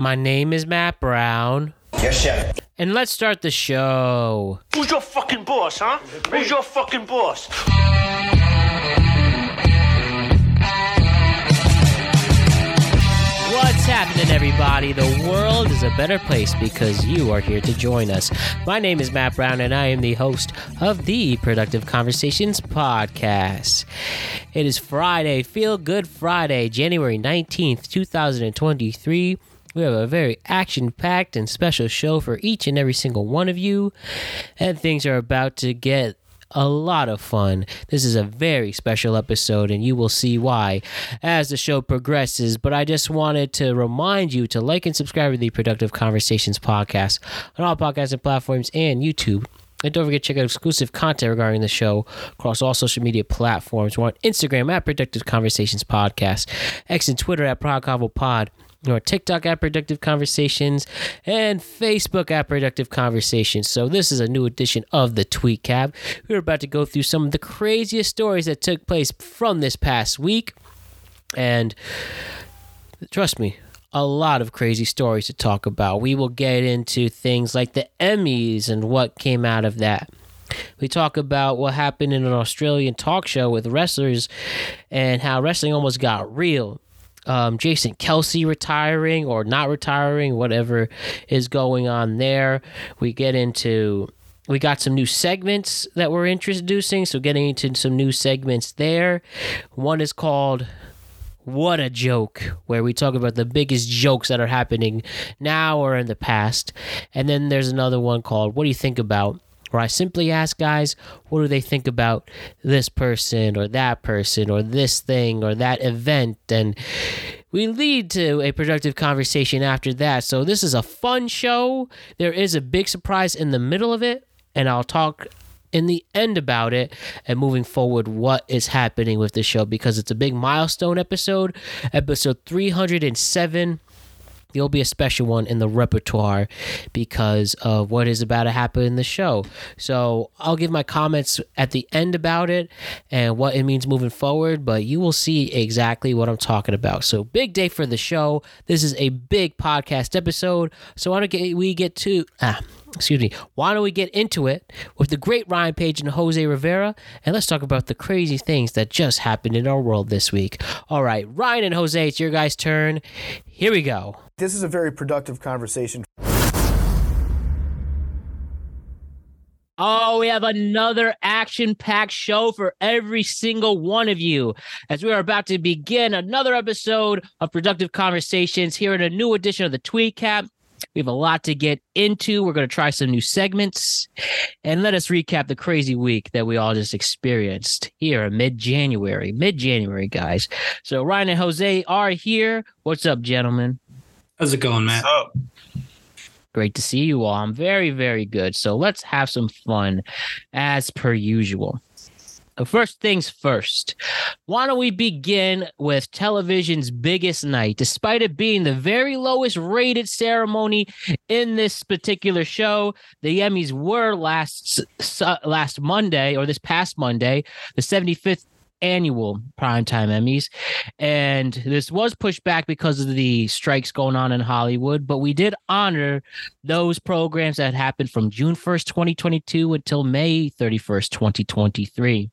My name is Matt Brown. Yes, chef. And let's start the show. Who's your fucking boss, huh? Who's your fucking boss? What's happening, everybody? The world is a better place because you are here to join us. My name is Matt Brown, and I am the host of the Productive Conversations podcast. It is Friday, Feel Good Friday, January 19th, 2023. We have a very action packed and special show for each and every single one of you, and things are about to get a lot of fun. This is a very special episode, and you will see why as the show progresses. But I just wanted to remind you to like and subscribe to the Productive Conversations podcast on all podcasting platforms and YouTube. And don't forget to check out exclusive content regarding the show across all social media platforms. We're on Instagram at Productive Conversations Podcast, X and Twitter at ProdConvoPod or TikTok at Productive Conversations, and Facebook at Productive Conversations. So this is a new edition of the Tweet Cap. We're about to go through some of the craziest stories that took place from this past week, and trust me. A lot of crazy stories to talk about. We will get into things like the Emmys and what came out of that. We talk about what happened in an Australian talk show with wrestlers and how wrestling almost got real um, Jason Kelce retiring or not retiring, whatever is going on there. We get into we got some new segments that we're introducing, so getting into some new segments there. One is called what a joke, where we talk about the biggest jokes that are happening now or in the past. And then there's another one called What Do You Think About? Where I simply ask guys, what do they think about this person or that person or this thing or that event? And we lead to a productive conversation after that. So this is a fun show. There is a big surprise in the middle of it, and I'll talk in the end about it and moving forward what is happening with the show because it's a big milestone episode, episode 307 There'll be a special one in the repertoire because of what is about to happen in the show. So I'll give my comments at the end about it and what it means moving forward, but you will see exactly what I'm talking about. So big day for the show. This is a big podcast episode. So why don't we get to ah, excuse me, why don't we get into it with the great Ryan Page and Jose Rivera, and let's talk about the crazy things that just happened in our world this week. All right, Ryan and Jose, it's your guys' turn. Here we go. This is a very productive conversation. Oh, we have another action packed show for every single one of you as we are about to begin another episode of Productive Conversations here in a new edition of the Tweet Cap. We have a lot to get into. We're going to try some new segments and let us recap the crazy week that we all just experienced here in mid January. Mid January, guys. So, Ryan and Jose are here. What's up, gentlemen? How's it going, Matt? What's up? Great to see you all. I'm very, very good. So let's have some fun as per usual. First things first, why don't we begin with television's biggest night? Despite it being the very lowest rated ceremony in this particular show, the Emmys were last last Monday or this past Monday, the 75th annual primetime Emmys. And this was pushed back because of the strikes going on in Hollywood, but we did honor those programs that happened from June 1st, 2022 until May 31st, 2023.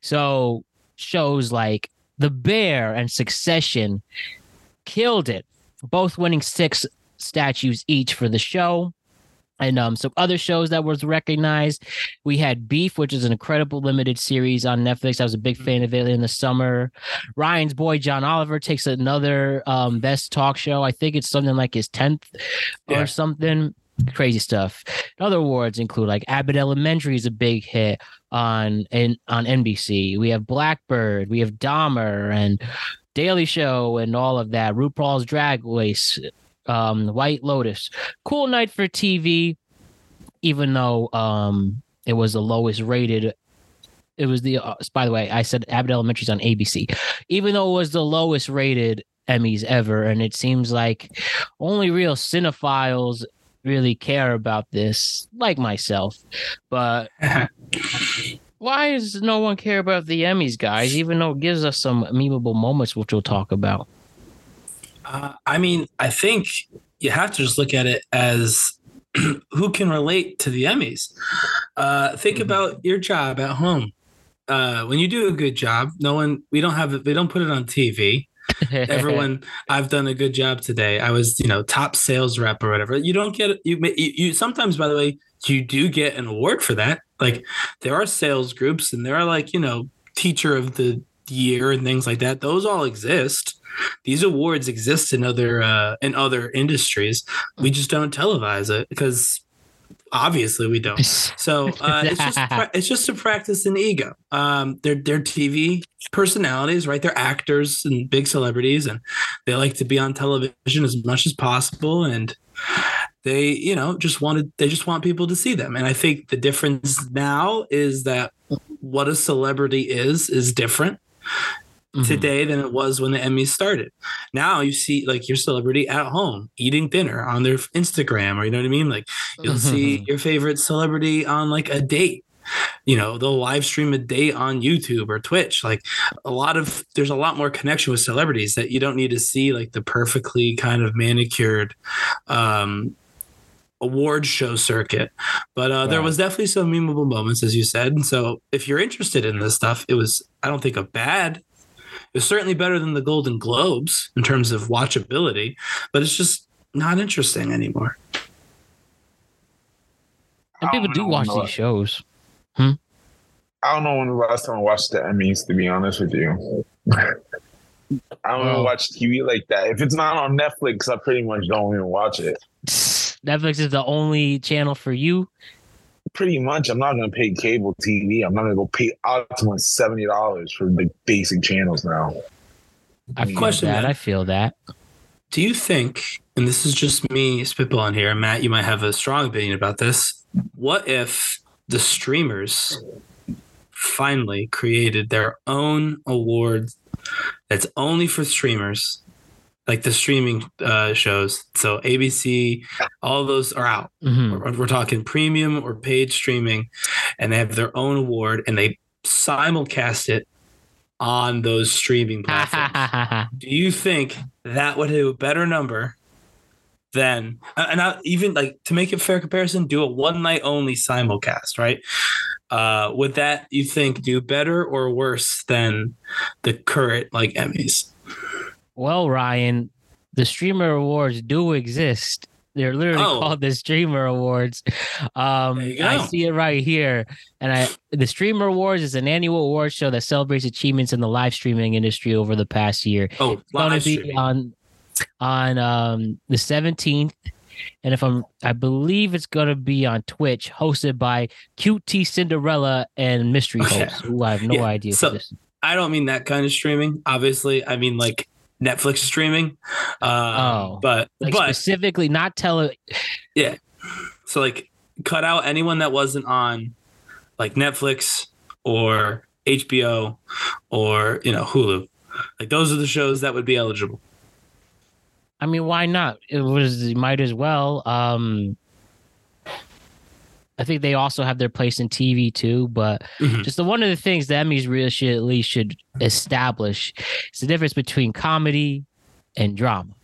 So shows like The Bear and Succession killed it, both winning six statues each for the show and um, some other shows that was recognized. We had Beef, which is an incredible limited series on Netflix. I was a big fan of it in the summer. Ryan's boy John Oliver takes another um, best talk show. I think it's something like his tenth Yeah. or something. Crazy stuff. Other awards include like Abbott Elementary is a big hit on in on NBC. We have Black Bird, we have Dahmer and Daily Show and all of that. RuPaul's Drag Race, um, White Lotus. Cool night for TV, even though um it was the lowest rated. It was the uh, by the way, I said Abbott Elementary's on ABC, even though it was the lowest rated Emmys ever, and it seems like only real cinephiles really care about this, like myself. But why does no one care about the Emmys, guys? Even though it gives us some memeable moments, which we'll talk about. Uh, I mean, I think you have to just look at it as who can relate to the Emmys. Uh, think mm-hmm. about your job at home. Uh, when you do a good job, no one we don't have. They don't put it on TV. Everyone, I've done a good job today. I was, you know, top sales rep or whatever. You don't get you. You, you sometimes, by the way, you do get an award for that. Like there are sales groups, and there are like you know, teacher of the year and things like that. Those all exist. These awards exist in other uh, in other industries. We just don't televise it because obviously we don't. So uh, it's just it's just a practice in ego. Um, they're they're TV personalities, right? They're actors and big celebrities, and they like to be on television as much as possible. And they, you know, just wanted they just want people to see them. And I think the difference now is that what a celebrity is is different mm-hmm. today than it was when the Emmys started. Now you see like your celebrity at home eating dinner on their Instagram, or you know what I mean? Like you'll mm-hmm. see your favorite celebrity on like a date. You know, they'll live stream a date on YouTube or Twitch. Like a lot of there's a lot more connection with celebrities that you don't need to see like the perfectly kind of manicured um award show circuit. But uh, right. there was definitely some memorable moments, as you said. And so, if you're interested in this stuff, it was I don't think a bad it's certainly better than the Golden Globes in terms of watchability, but it's just not interesting anymore. And people do watch these shows. Hmm? I don't know when the last time I watched the Emmys, to be honest with you. I don't oh. watch TV like that. If it's not on Netflix, I pretty much don't even watch it. Netflix is the only channel for you pretty much I'm not gonna pay cable TV. I'm not gonna go pay Optimum seventy dollars for the basic channels now. I feel question that. I feel that. Do you think, and this is just me spitballing here, Matt, you might have a strong opinion about this. What if the streamers finally created their own award that's only for streamers like the streaming uh, shows. So ABC, all those are out. Mm-hmm. We're, we're, talking premium or paid streaming, and they have their own award, and they simulcast it on those streaming platforms. Do you think that would do a better number than, and I, even like to make a fair comparison, do a one night only simulcast, right? Uh, would that you think do better or worse than the current like Emmys? Well, Ryan, the streamer awards do exist. They're literally oh. called the streamer awards. Um, I see it right here, and I the streamer awards is an annual award show that celebrates achievements in the live streaming industry over the past year. Oh, it's going to be on on um, the seventeenth, and if I'm, I believe it's going to be on Twitch, hosted by QTCinderella and mystery okay. host, who I have no yeah. idea. So I don't mean that kind of streaming. Obviously, I mean like Netflix streaming. Uh, oh, but like but specifically not tele. Yeah, so like cut out anyone that wasn't on like Netflix or HBO or you know Hulu. Like those are the shows that would be eligible. I mean, why not? It was might as well. Um I think they also have their place in TV too. But mm-hmm. just the, one of the things the Emmys really should at least should establish is the difference between comedy and drama.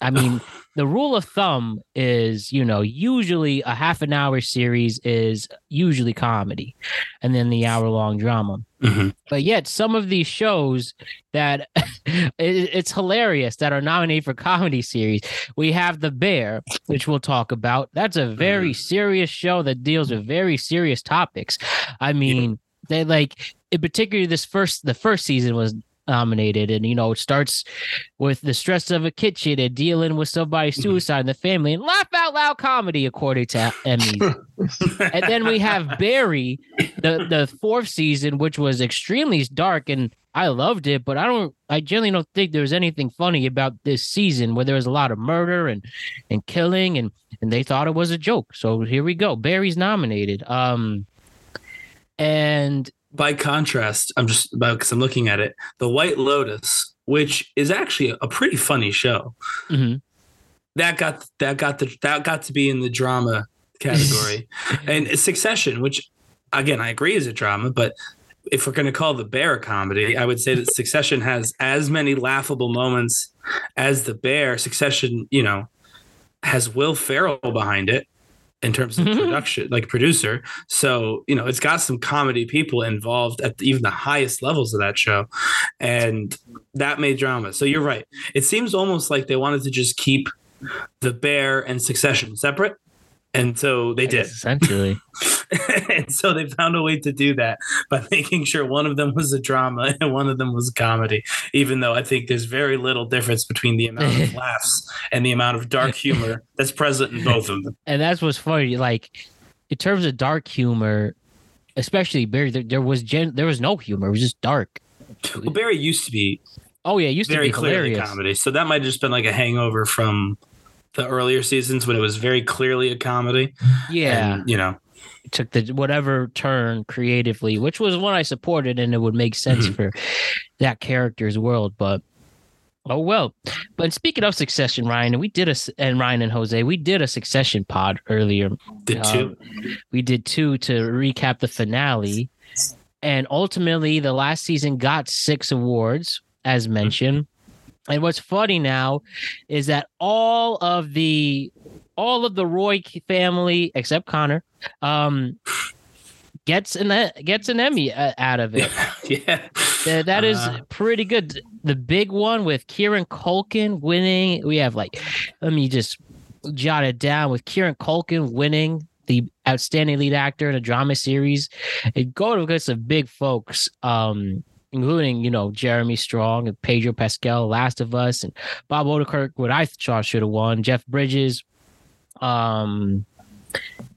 I mean, the rule of thumb is, you know, usually a half an hour series is usually comedy and then the hour long drama. Mm-hmm. But yet, some of these shows that it, it's hilarious that are nominated for comedy series. We have The Bear, which we'll talk about. That's a very mm-hmm. serious show that deals with very serious topics. I mean, yeah. they like, in particular, this first the first season was nominated. And, you know, it starts with the stress of a kitchen and dealing with somebody's mm-hmm. suicide in the family and laugh out loud comedy, according to Emmy. and then we have Barry, the, the fourth season, which was extremely dark and I loved it, but I don't I generally don't think there was anything funny about this season where there was a lot of murder and and killing and and they thought it was a joke. So here we go. Barry's nominated. Um and by contrast, I'm just about because I'm looking at it. The White Lotus, which is actually a pretty funny show, mm-hmm. that got that got the that got to be in the drama category, and Succession, which again I agree is a drama, but if we're going to call the bear a comedy, I would say that Succession has as many laughable moments as the bear, Succession, you know, has Will Ferrell behind it in terms of mm-hmm. production, like producer. So, you know, it's got some comedy people involved at even the highest levels of that show. And that made drama. So you're right. It seems almost like they wanted to just keep the bear and succession separate. And so they did. essentially. and so they found a way to do that by making sure one of them was a drama and one of them was a comedy, even though I think there's very little difference between the amount of laughs and the amount of dark humor that's present in both of them. and that's what's funny. Like in terms of dark humor, especially Barry, there, there was gen- there was no humor. It was just dark. Well, Barry used to be Oh yeah, used very to be clearly hilarious. comedy, so that might have just been like a hangover from the earlier seasons when it was very clearly a comedy. Yeah, And, you know, it took the whatever turn creatively, which was one I supported, and it would make sense Mhm. for that character's world. But oh well. But speaking of Succession, Ryan, and we did a and Ryan and Jose, we did a Succession pod earlier. did two. Um, we did two to recap the finale, and ultimately the last season got six awards, as Mm-hmm. And what's funny now is that all of the all of the Roy family except Connor um gets an gets an Emmy uh, out of it. yeah. Th- that is Uh, pretty good. The big one with Kieran Culkin winning. We have like, let me just jot it down with Kieran Culkin winning the outstanding lead actor in a drama series. It go against some big folks, um, including you know Jeremy Strong and Pedro Pascal, Last of Us, and Bob Odenkirk. What I thought should have won. Jeff Bridges, um,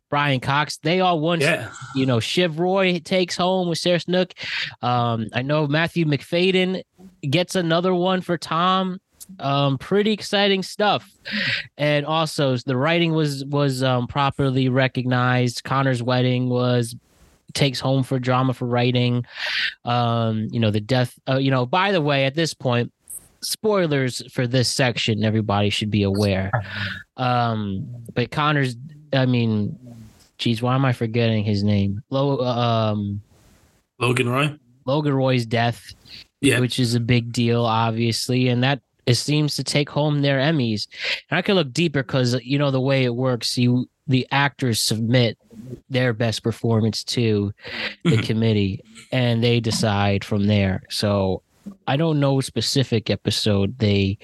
Brian Cox. They all won Yeah. you know, Shiv Roy takes home with Sarah Snook. Um, I know Matthew Macfadyen gets another one for Tom. Um, pretty exciting stuff. And also the writing was was um properly recognized. Connor's wedding was takes home for drama for writing. Um, you know, the death uh, you know, by the way, at this point, spoilers for this section, everybody should be aware. Um, but Connor's I mean, geez, why am I forgetting his name? Lo, um, Logan Roy. Logan Roy's death, Yeah. which is a big deal, obviously, and that it seems to take home their Emmys. And I can look deeper because you know the way it works. You the actors submit their best performance to the Mhm. committee, and they decide from there. So I don't know specific episode they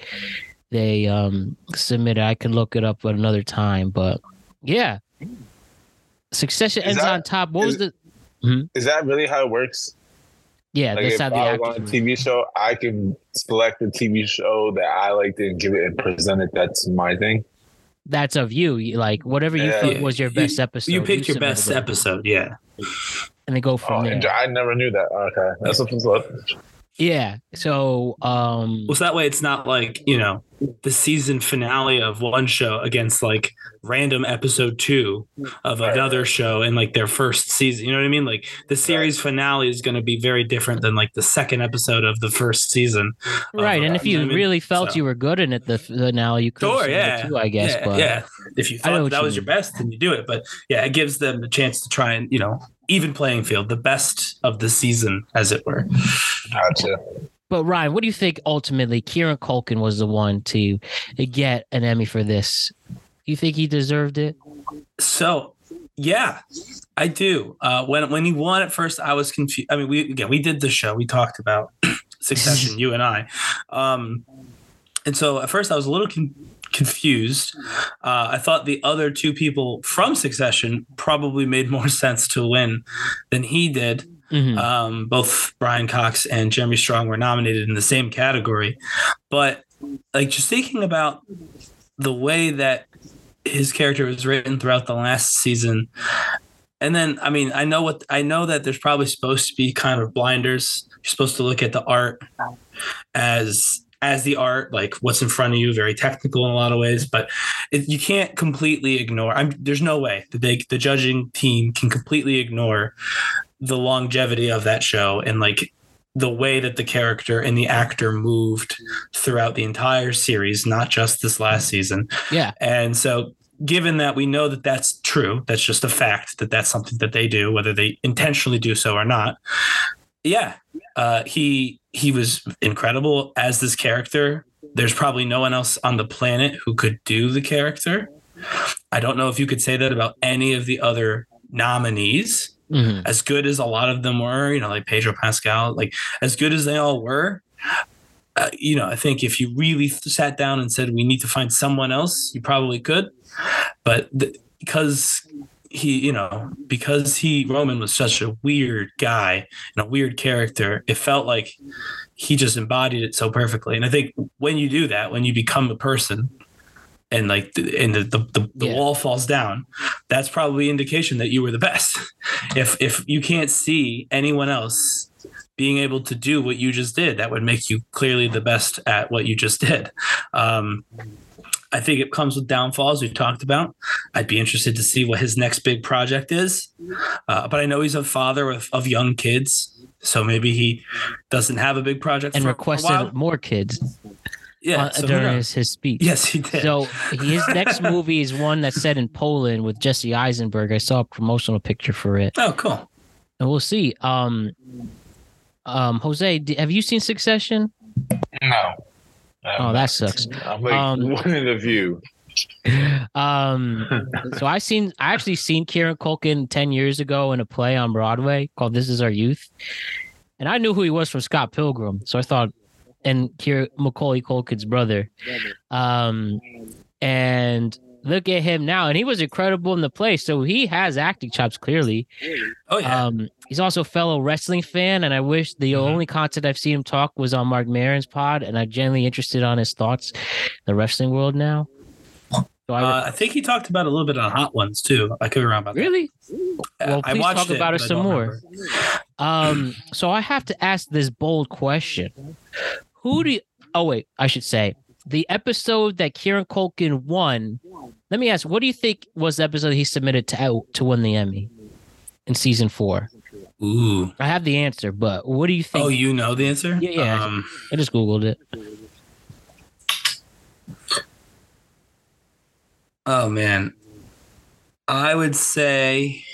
they um submitted. I can look it up at another time, but yeah. Succession Is ends that- on top. What was is- the Is that really how it works? yeah? Like that's how the I was on a. TV show, I can select a TV show that I liked and give it and present it. That's my thing. That's of you. You- Like whatever you Yeah. felt was your best you, episode. You picked your best it. episode. Yeah. and they go Oh, from and there. I never knew that. Okay, that's what's up. Yeah. So um Well, so that way it's not like, you know, the season finale of one show against like random episode two of Right. another show in like their first season. You know what I mean? Like the series finale is going to be very different than like the second episode of the first season. of, right, and uh, if you you know what I mean? really felt So- you were good in it, the finale you could Sure, yeah. it too, I guess. yeah, but yeah. If you thought that you was your best, then you do it. But yeah, it gives them a chance to try and, you know, even playing field, the best of the season, as it were. Gotcha. But Ryan, what do you think ultimately Kieran Culkin was the one to get an Emmy for this? You think he deserved it? So, yeah, I do. Uh, when when he won at first, I was confused. I mean, we again we did the show. We talked about Succession, you and I. Um, and so at first, I was a little con- confused. Uh, I thought the other two people from Succession probably made more sense to win than he did. Mhm. Um, both Brian Cox and Jeremy Strong were nominated in the same category, but like just thinking about the way that his character was written throughout the last season, and then I mean I know what I know that there's probably supposed to be kind of blinders. You're supposed to look at the art as as the art, like what's in front of you, very technical in a lot of ways, but it, you can't completely ignore. I'm, there's no way that they, the judging team can completely ignore the longevity of that show and like the way that the character and the actor moved throughout the entire series, not just this last season. Yeah. And so, given that we know that that's true, that's just a fact that that's something that they do, whether they intentionally do so or not. Yeah, uh, he he was incredible as this character. there's probably no one else on the planet who could do the character. I don't know if you could say that about any of the other nominees. Mhm. As good as a lot of them were, you know, like Pedro Pascal, like as good as they all were, uh, you know, I think if you really sat down and said we need to find someone else, you probably could. But because he, you know, because he Roman was such a weird guy and a weird character, it felt like he just embodied it so perfectly. And I think when you do that, when you become a person, and like and the the, the, the Yeah. wall falls down, that's probably indication that you were the best. if if you can't see anyone else being able to do what you just did, that would make you clearly the best at what you just did. Um, I think it comes with downfalls we talked about. I'd be interested to see what his next big project is. Uh, but I know he's a father of, of young kids, so maybe he doesn't have a big project And for, for a requested while. more kids Yeah, uh, so during his, his speech. yes, he did. So his next movie is one that's set in Poland with Jesse Eisenberg. I saw a promotional picture for it, oh, cool. and we'll see. Um, um, Jose, have you seen Succession? No. Oh, that sucks. I'm like Um, one in the view. Um, so I seen I actually seen Kieran Culkin ten years ago in a play on Broadway called This Is Our Youth, and I knew who he was from Scott Pilgrim. So I thought, and Kieran Macaulay Culkin's brother, um, and look at him now, and he was incredible in the play. So he has acting chops clearly. Oh yeah. Um, he's also a fellow wrestling fan, and I wish the Mhm. only content I've seen him talk was on Marc Maron's pod, and I'm genuinely interested on his thoughts the wrestling world now. So I Uh, I think he talked about a little bit on Hot Ones too. I could be wrong about that. really Well, I please watched talk about but it some more. Um, so I have to ask this bold question: Who do? You, oh wait, I should say the episode that Kieran Culkin won. Let me ask: What do you think was the episode he submitted to out to win the Emmy in season four? Ooh. I have the answer, but what do you think? Oh, you know the answer? Yeah, yeah. Um, I just googled it. oh man, I would say.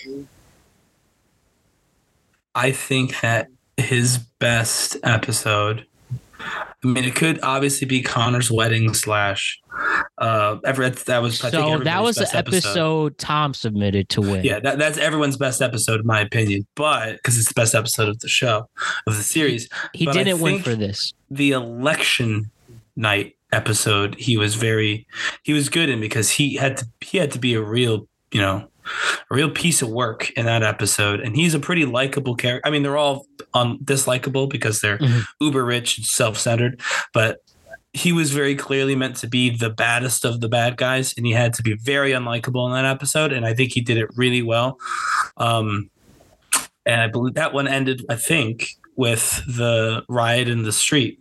I think that his best episode. I mean, it could obviously be Connor's wedding slash. Uh, ever that was I think So that was the best episode. Tom submitted to win. Yeah, that, that's everyone's best episode, in my opinion. But because it's the best episode of the show, of the series, he I didn't win for this. the election night episode, he was very, he was good in because he had to, he had to be a real, you know, a real piece of work in that episode, and he's a pretty likable character. I mean, they're all um dislikable because they're Mhm. uber rich and self centered, but he was very clearly meant to be the baddest of the bad guys, and he had to be very unlikable in that episode, and I think he did it really well. Um, and I believe that one ended, I think, with the riot in the street.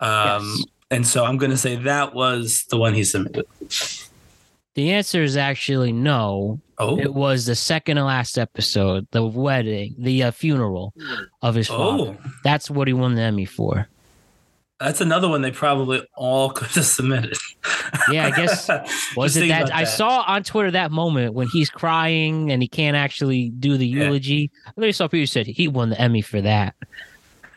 Um, Yes. And so I'm going to say that was the one he submitted. The answer is actually no. Oh, It was the second to last episode, the wedding, the uh, funeral of his father. oh, That's what he won the Emmy for. that's another one they probably all could have submitted. Yeah, I guess- Was it that, I saw on Twitter that moment when he's crying and he can't actually do the Yeah. eulogy? I literally saw people said he won the Emmy for that,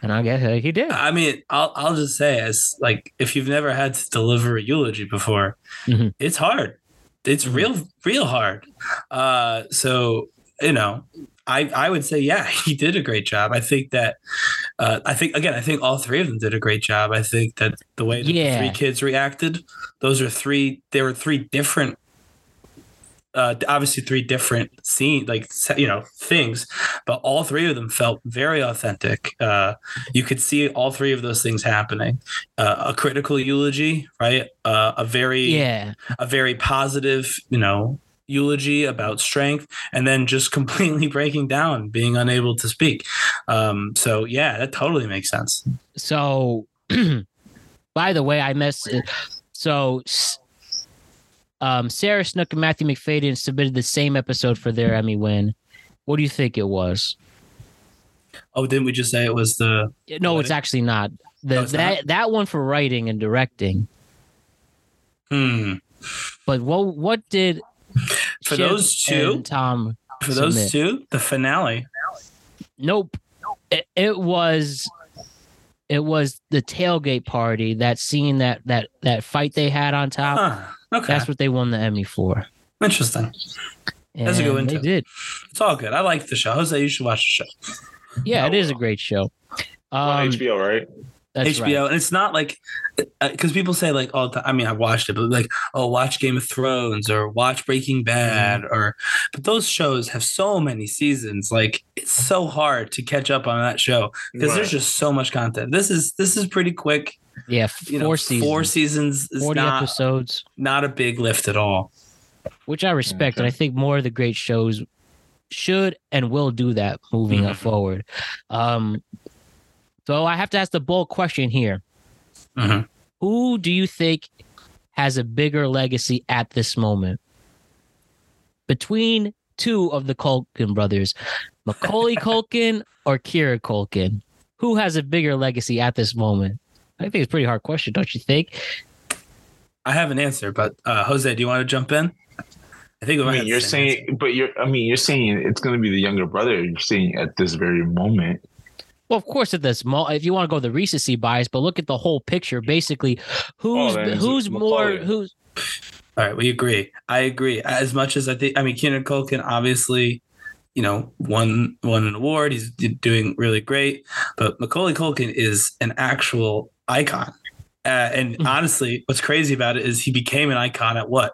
and I guess uh, he did. I mean, I'll I'll just say as like if you've never had to deliver a eulogy before, Mhm. it's hard. It's Mhm. real real hard. Uh, so you know, I I would say yeah, he did a great job. I think that uh, I think again, I think all three of them did a great job. I think that the way Yeah. the three kids reacted, those are three. There were three different. Uh, obviously, three different scene, like you know, things, but all three of them felt very authentic. Uh, you could see all three of those things happening. Uh, a critical eulogy, right? Uh, a very yeah, a very positive, you know, eulogy about strength, and then just completely breaking down, being unable to speak. Um, so yeah, that totally makes sense. So, by the way, I missed. It. So, um, Sarah Snook and Matthew Macfadyen submitted the same episode for their Emmy win. What do you think it was? Oh, didn't we just say it was the? No, it's actually not. The, No, that not? that one for writing and directing. Hmm. But what what did For Shiv those two, Tom? for those submit? two, the finale. Nope. It, it was it was the tailgate party. That scene, that that that fight they had on top. Huh. Okay. That's what they won the Emmy for. Interesting. That's a good And one, They too. did. It's all good. I like the show. Jose, you should watch the show. Yeah, it is a great show. on Um, HBO, right? That's HBO, right. and it's not like because people say like all the time. I mean, I've watched it, but like, oh, watch Game of Thrones or watch Breaking Bad, Mm-hmm. or but those shows have so many seasons. Like, it's so hard to catch up on that show because there's just so much content. This is this is pretty quick. Yeah, f- You four know, seasons, four seasons is forty not episodes, not a big lift at all. which I respect, and I think more of the great shows should and will do that moving Mhm. up forward. Um, so I have to ask the bold question here: Mhm. Who do you think has a bigger legacy at this moment between two of the Culkin brothers, Macaulay Culkin or Kieran Culkin? Who has a bigger legacy at this moment? I think it's a pretty hard question, don't you think? I have an answer, but uh, Jose, do you want to jump in? I think I mean, you're saying, answer. but you're. I mean, you're saying it's going to be the younger brother. You're saying at this very moment. Well, of course, at this small, if you want to go the recency bias, but look at the whole picture. Basically, who's then it's who's more who's All right, we agree. I agree. As much as I think, I mean, Keenan Culkin obviously, you know, won won an award. He's doing really great. But Macaulay Culkin is an actual icon. Uh, and Mhm. honestly, what's crazy about it is he became an icon at what,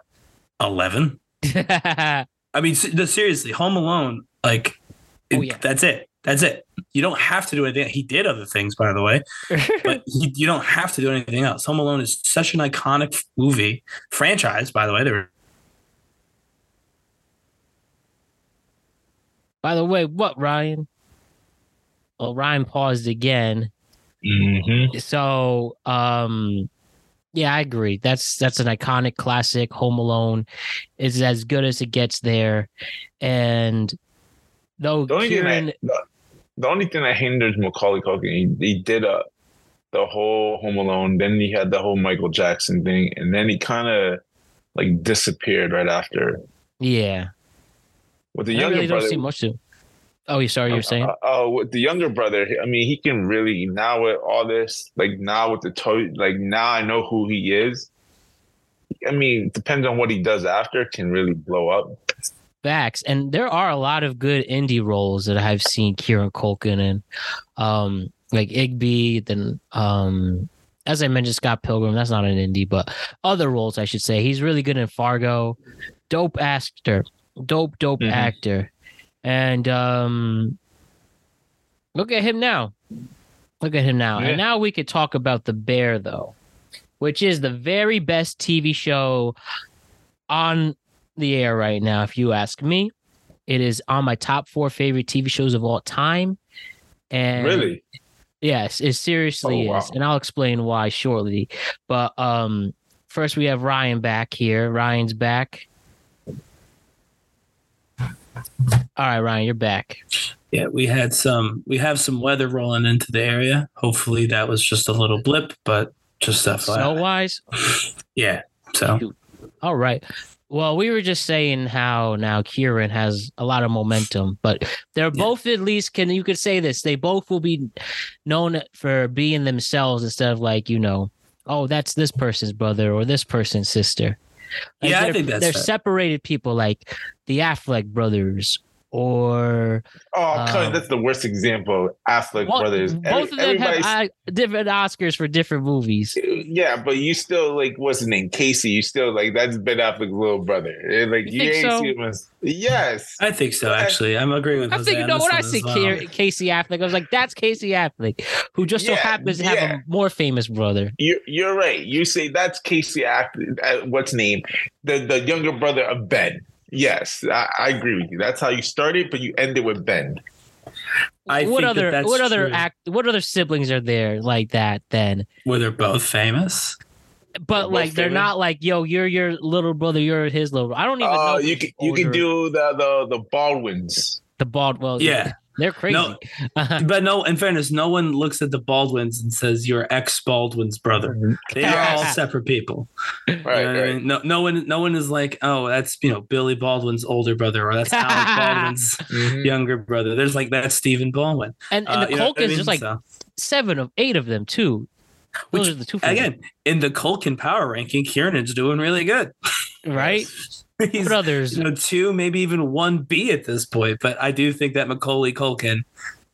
eleven? I mean, no, seriously, Home Alone, like, Oh, yeah. that's it. That's it. You don't have to do anything. He did other things, by the way, but he, you don't have to do anything else. Home Alone is such an iconic movie franchise, by the way. They're By the way, what Ryan? Well, Ryan paused again. Mm-hmm. So, um, yeah, I agree. That's that's an iconic classic. Home Alone is as good as it gets there, and though The only Kieran, that the, only thing that hinders Macaulay Culkin, he, he did a the whole Home Alone, then he had the whole Michael Jackson thing, and then he kind of like disappeared right after. yeah, With the I younger really don't brother, see much to. Oh, you sorry, you were uh, saying? Uh, oh, with the younger brother, I mean, he can really now with all this, like now with the toy, like now I know who he is. I mean, depends on what he does after, can really blow up. Facts. And there are a lot of good indie roles that I've seen Kieran Culkin in. Um, like Igby, then um as I mentioned, Scott Pilgrim, that's not an indie, but other roles I should say. He's really good in Fargo. Dope actor. Dope, dope Mhm. actor. And um look at him now. Look at him now. Yeah. And now we could talk about The Bear though, which is the very best TV show on the air right now, if you ask me. It is on my top four favorite TV shows of all time. And really? yes, it seriously Oh, wow. is. And I'll explain why shortly. But um first we have Ryan back here. Ryan's back. All right, Ryan, you're back. Yeah, we had some we have some weather rolling into the area. Hopefully that was just a little blip, but just stuff Snow wise. Yeah. So All right. Well, we were just saying how now Kieran has a lot of momentum, but they're both at least can you could say this, they both will be known for being themselves instead of like, you know, oh, that's this person's brother or this person's sister. Like, Yeah, I think that's they're fair. separated people like the Affleck brothers or Oh, Um, that's the worst example. Affleck Well, brothers. both of them have uh, different Oscars for different movies. Yeah, but you still like what's his name? Casey. You still like that's Ben Affleck's little brother. And, like You you, think ain't so? see him yes. I think so actually. I'm agreeing with I Jose think you know this when I see well. Casey Affleck, I was like, "That's Casey Affleck," who just so Yeah, happens to have a more famous brother. You're you're right. You say that's Casey Affleck. Uh, what's name? The the younger brother of Ben. Yes, I, I agree with you. That's how you started, but you ended with Ben. I what think that other that's what other true. act what other siblings are there like that then? Where they're both famous. But both like they're famous? not like yo, you're your little brother, you're his little. I don't even Oh, know. you can you can do the the the Baldwins. the bald. Well, Yeah. They're crazy. No. But no, in fairness, no one looks at the Baldwins and says you're ex Baldwin's brother. They are all separate people. You Right, know what I right. mean? No, no one, no one is like, oh, that's you know Billy Baldwin's older brother, or that's Alec Baldwin's Mhm. younger brother. There's like that's Stephen Baldwin. and and Uh, the you know I mean? just like So- seven of eight of them too. Those Which, are the two for me, Again, in the Culkin power ranking, Kiernan's doing really good. right? He's What others? you know, two, maybe even one B at this point. But I do think that Macaulay Culkin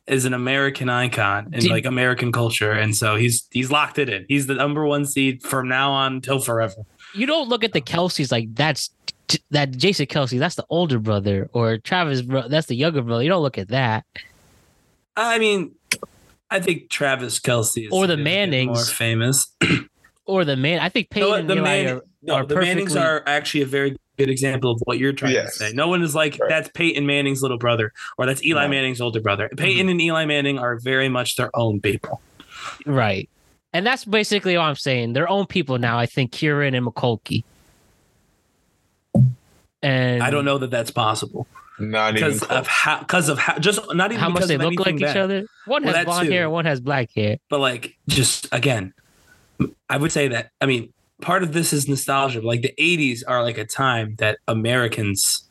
is an American icon in Did- like American culture, and so he's he's locked it in. He's the number one seed from now on till forever. You don't look at the Kelces like that's that Jason Kelce. That's the older brother, or Travis. bro- That's the younger brother. You don't look at that. I mean, I think Travis Kelce is Or the significantly more famous. Or the man. I think Peyton and the Eli Man- are, no, are the Mannings are actually a very good example of what you're trying Yes. to say. No one is like Right. that's Peyton Manning's little brother or that's Eli No. Manning's older brother. Mm-hmm. Peyton and Eli Manning are very much their own people. right, and that's basically all I'm saying. Their own people now. I think Kieran and McCulkey. And I don't know that that's possible Not even because close. of how because of how just not even how much they look like anything each other. One Well, has that blonde too. hair, one has black hair. but like just again, I would say that I mean part of this is nostalgia. Like the '80s are like a time that Americans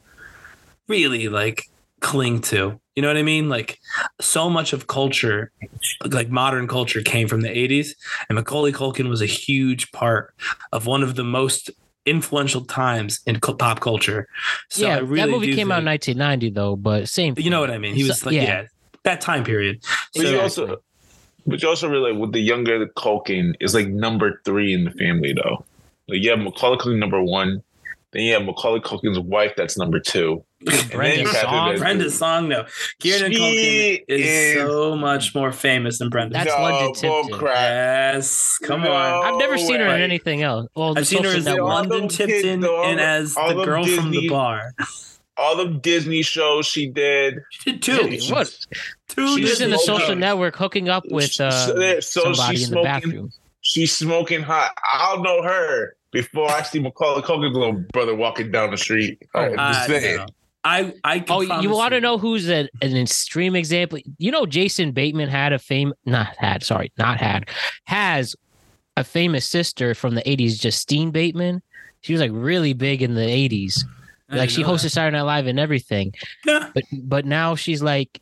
really like cling to. You know what I mean? Like so much of culture, like modern culture, came from the '80s, and Macaulay Culkin was a huge part of one of the most influential times in cu- pop culture. So yeah, I really that movie do came out in 1990 though, but same. You know what I mean? He was So- like, yeah. yeah. that time period. But you So- also, but you also realize with the younger the Culkin is like number three in the family though. Like you have Macaulay Culkin number one, then you have Macaulay Culkin's wife that's number two. And Brenda Song. the- Brenda's song, no. Kieran She Culkin is, is- so much more famous than Brenda. That's no, London Tipton. crap. yes, come No. on. I've never seen her in anything else. Well, I've seen her Social as London Tipton and as the them girl from the bar. All the Disney shows she did. She did two. Yeah, What? Two She was in the social shows. network hooking up with uh, So- so somebody she's in the bathroom. She's smoking hot. I'll know her before I see Macaulay Culkin's little brother walking down the street. Oh, I'm Uh, saying. no. I, I can Oh, you want to know who's a, an extreme example? You know, Jason Bateman had a fame, not had, sorry, not had, has a famous sister from the 80s, Justine Bateman. She was like really big in the 80s. I Like she know hosted Saturday Night Live and everything. that. But but now she's like,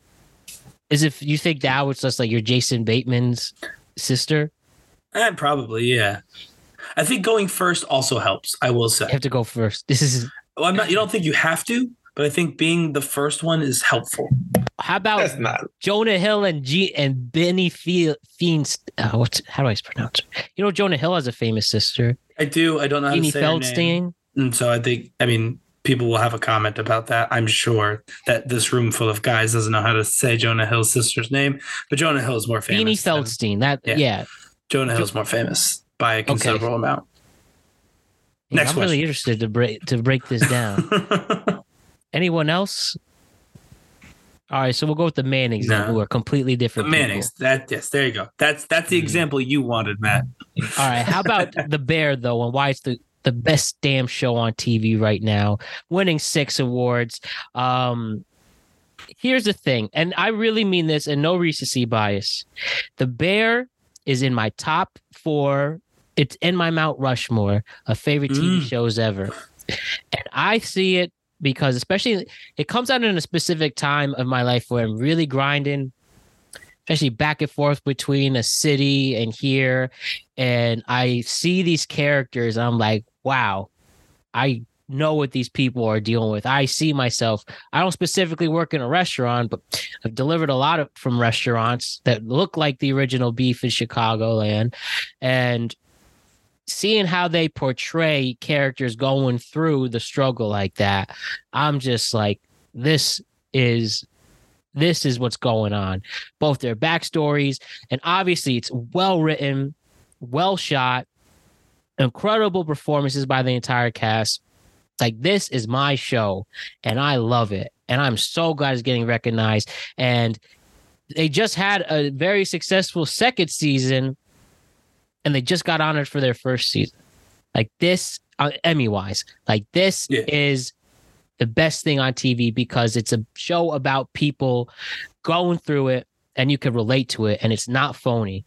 as if you think now it's just like your Jason Bateman's sister. Yeah, eh, probably, yeah. I think going first also helps. I will say You have to go first. This is Well, I'm not. You don't think you have to, but I think being the first one is helpful. how about That's not. Jonah Hill and G and Benny Fe- Fiends. Uh, what's how do I pronounce it? You know, Jonah Hill has a famous sister, I do. I don't know how to Beanie say her name. Feldstein. And so I think, I mean, people will have a comment about that. I'm sure that this room full of guys doesn't know how to say Jonah Hill's sister's name, but Jonah Hill is more famous. Beanie Feldstein. That Yeah. yeah. Jonah Hill's more famous by a considerable amount. Yeah, Next I'm really interested to break to break this down. Anyone else? All right, so we'll go with the Mannings, No. who are completely the different. people. Mannings. That yes, there you go. That's that's the Mhm. example you wanted, Matt. All right, how about the Bear though, and why it's the the best damn show on TV right now, winning six awards. Um, here's the thing, and I really mean this, and no recency bias. The Bear is in my top four. It's in my Mount Rushmore of favorite TV Mm. shows ever, and I see it because, especially, it comes out in a specific time of my life where I'm really grinding especially back and forth between a city and here. And I see these characters, I'm like, wow, I know what these people are dealing with. I see myself. I don't specifically work in a restaurant, but I've delivered a lot of from restaurants that look like the original beef in Chicagoland. And seeing how they portray characters going through the struggle like that, I'm just like, this is this is what's going on both their backstories and obviously it's well written well shot incredible performances by the entire cast. Like this is my show and i love it and i'm so glad it's getting recognized. And they just had a very successful second season and they just got honored for their first season. Like this uh, emmy wise like this Yeah. is the best thing on tv because it's a show about people going through it and you can relate to it and it's not phony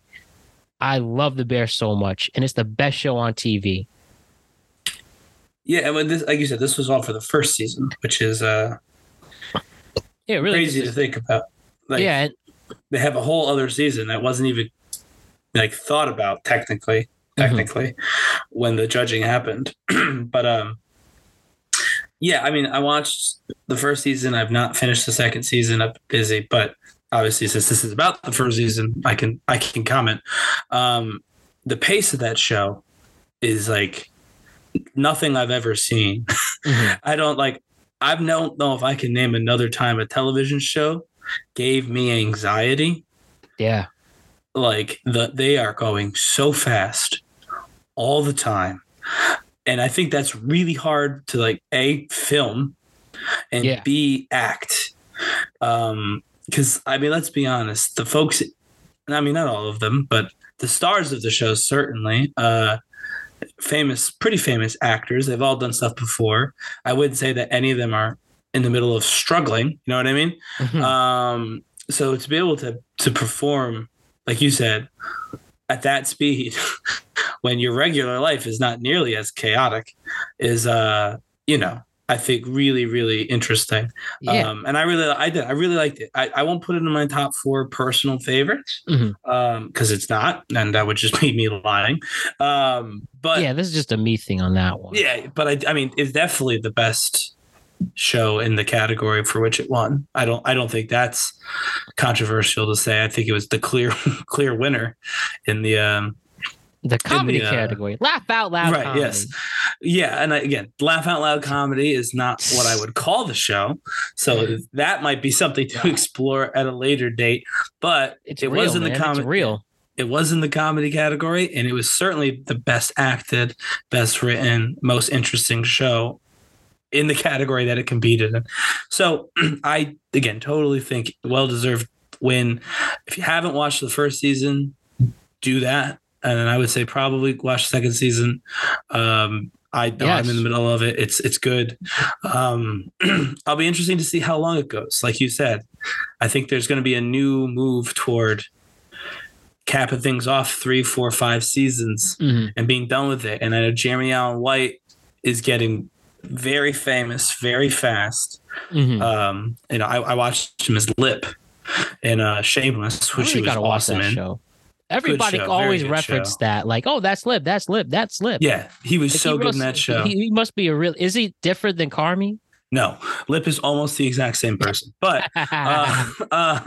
i love the bear so much and it's the best show on tv Yeah, and when this, like you said, this was all for the first season, which is uh yeah really. crazy to think about. Like, yeah they have a whole other season that wasn't even like thought about technically technically when the judging happened. But um yeah i mean i watched the first season. I've not finished the second season. I'm busy but obviously since this is about the first season i can i can comment um the pace of that show is like nothing i've ever seen Mhm. I don't like. I don't know if I can name another time a television show gave me anxiety. Yeah. Like the they are going so fast all the time, and I think that's really hard to like a film and Yeah. b act. Um, because I mean, let's be honest, the folks. I mean, not all of them, but the stars of the show certainly. Uh, famous, pretty famous actors. They've all done stuff before. I wouldn't say that any of them are in the middle of struggling. You know what I mean? Mhm. Um, so to be able to to perform, like you said, at that speed, when your regular life is not nearly as chaotic, is uh, you know, I think really, really interesting. yeah. Um, and I really, I did, I really liked it. I, I won't put it in my top four personal favorites Mhm. um, because it's not, and that would just be me lying. Um, but yeah. This is just a me thing on that one. yeah, but I, I mean, it's definitely the best show in the category for which it won. I don't, I don't think that's controversial to say. I think it was the clear, clear winner in the, um, The comedy uh, category. Laugh out loud. right. comedy. Yes. Yeah. And I, again, laugh out loud comedy is not what I would call the show. So that might be something to explore at a later date, but It's it real, was in the comedy. Real. it was in the comedy category and it was certainly the best acted best written most interesting show in the category that it competed in so i again totally think well deserved win if you haven't watched the first season do that and then i would say probably watch second season um I, I'm Yes. in the middle of it. It's it's good. Um, I'll be interesting to see how long it goes. Like you said, I think there's going to be a new move toward capping things off three, four, five seasons Mhm. and being done with it. And I know Jeremy Allen White is getting very famous very fast. Mhm. Um, you know, I, I watched him as Lip in uh, Shameless, which really he was awesome in. show. Everybody show, always very good reference show. that, like, "Oh, that's Lip, that's Lip, that's Lip." Yeah, he was Like, so he good must- in that show. He, he must be a real. Is he different than Carmy? no, Lip is almost the exact same person, but uh, uh,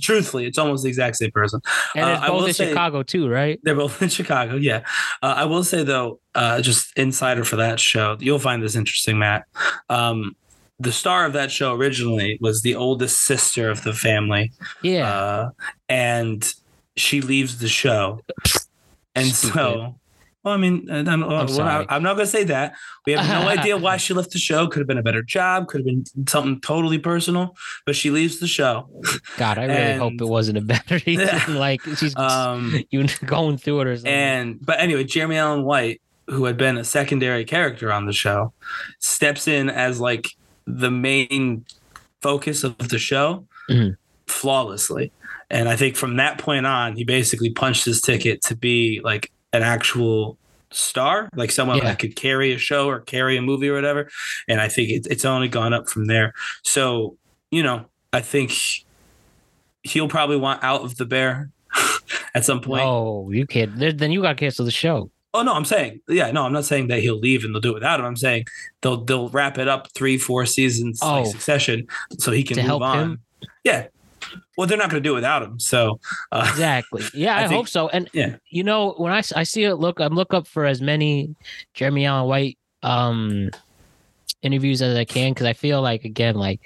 truthfully, it's almost the exact same person. and it's uh, both in say- Chicago too, right? They're both in Chicago. Yeah. Uh, I will say though, uh, just insider for that show, you'll find this interesting, Matt. Um, the star of that show originally was the oldest sister of the family, Yeah. uh, and she leaves the show, and Stupid. so. Well, I mean, uh, I'm, I'm, sorry. I'm not going to say that. We have no idea why she left the show. Could have been a better job. Could have been something totally personal. But she leaves the show. God, I really hope it wasn't a better reason. like she's Um, you going through it or something. And but anyway, Jeremy Allen White, who had been a secondary character on the show, steps in as like the main focus of the show Mhm. flawlessly. And I think from that point on, he basically punched his ticket to be like an actual star, like someone Yeah. that could carry a show or carry a movie or whatever. And I think it, it's only gone up from there. So, you know, I think he'll probably want out of the bear at some point. oh, you can't. Then you got to cancel the show. Oh no, I'm saying yeah, no, I'm not saying that he'll leave and they'll do it without him. I'm saying they'll they'll wrap it up three, four seasons like Oh. succession, so he can move on. him? Yeah. Well, they're not going to do it without him. So uh, Exactly. Yeah, I I, think- hope so. And yeah. you know, when I, I see it, look, I'm look up for as many Jeremy Allen White um interviews as I can because I feel like again, like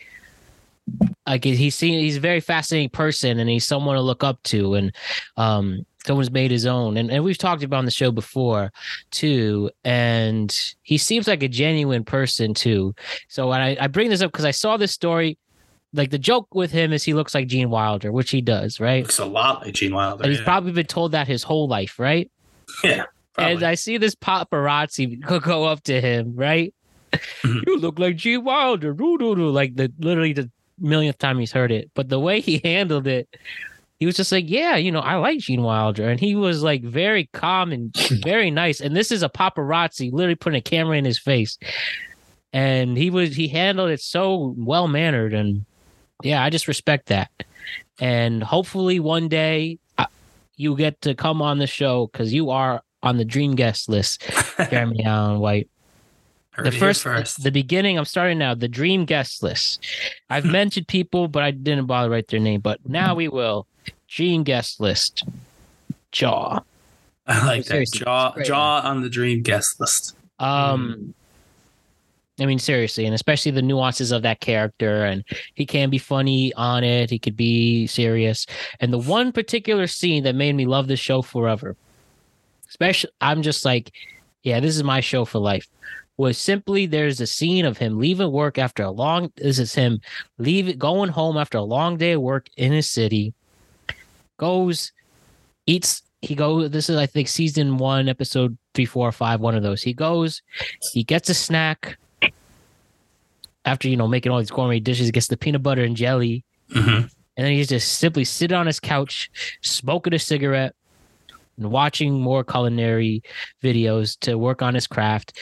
like he's seen he's a very fascinating person and he's someone to look up to and um someone's made his own and, and we've talked about on the show before too and he seems like a genuine person too so when I, I bring this up because I saw this story like the joke with him is he looks like Gene Wilder which he does right looks a lot like Gene Wilder. and he's yeah. probably been told that his whole life, right? yeah. And. I see this paparazzi go- up to him, right? Mhm. you look like Gene Wilder, like the literally the millionth time he's heard it. But the way he handled it, he was just like, "Yeah, you know, I like Gene Wilder," and he was like very calm and very nice. And this is a paparazzi literally putting a camera in his face, and he was he handled it so well mannered, and yeah, I just respect that. and hopefully one day uh, you get to come on the show because you are on the dream guest list, Jeremy Allen White. Heard the first, first. the beginning. I'm starting now. The dream guest list. I've mentioned people, but I didn't bother write their name. But now we will. Dream guest list. Jaw. I like that. Seriously, Jaw jaw on the dream guest list. Um, I mean, seriously, and especially the nuances of that character, and he can be funny on it. He could be serious, and the one particular scene that made me love this show forever, especially, I'm just like, yeah, this is my show for life. Was simply there's a scene of him leaving work after a long. This is him leaving, going home after a long day of work in his city. Goes, eats. He goes. This is I think season one, episode three, four, five. One of those. He goes. He gets a snack after you know making all these gourmet dishes. Gets the peanut butter and jelly, Mhm. and then he's just simply sitting on his couch, smoking a cigarette, and watching more culinary videos to work on his craft.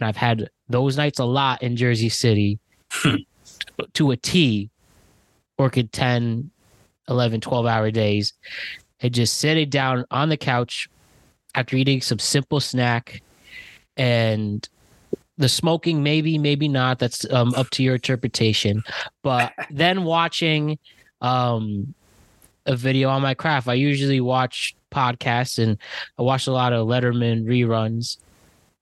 And I've had those nights a lot in Jersey City to a T, working 10, 11, 12 hour days, and just sitting down on the couch after eating some simple snack and the smoking maybe maybe not. That's um, up to your interpretation. But then watching um a video on my craft. I usually watch podcasts and i watch a lot of letterman reruns.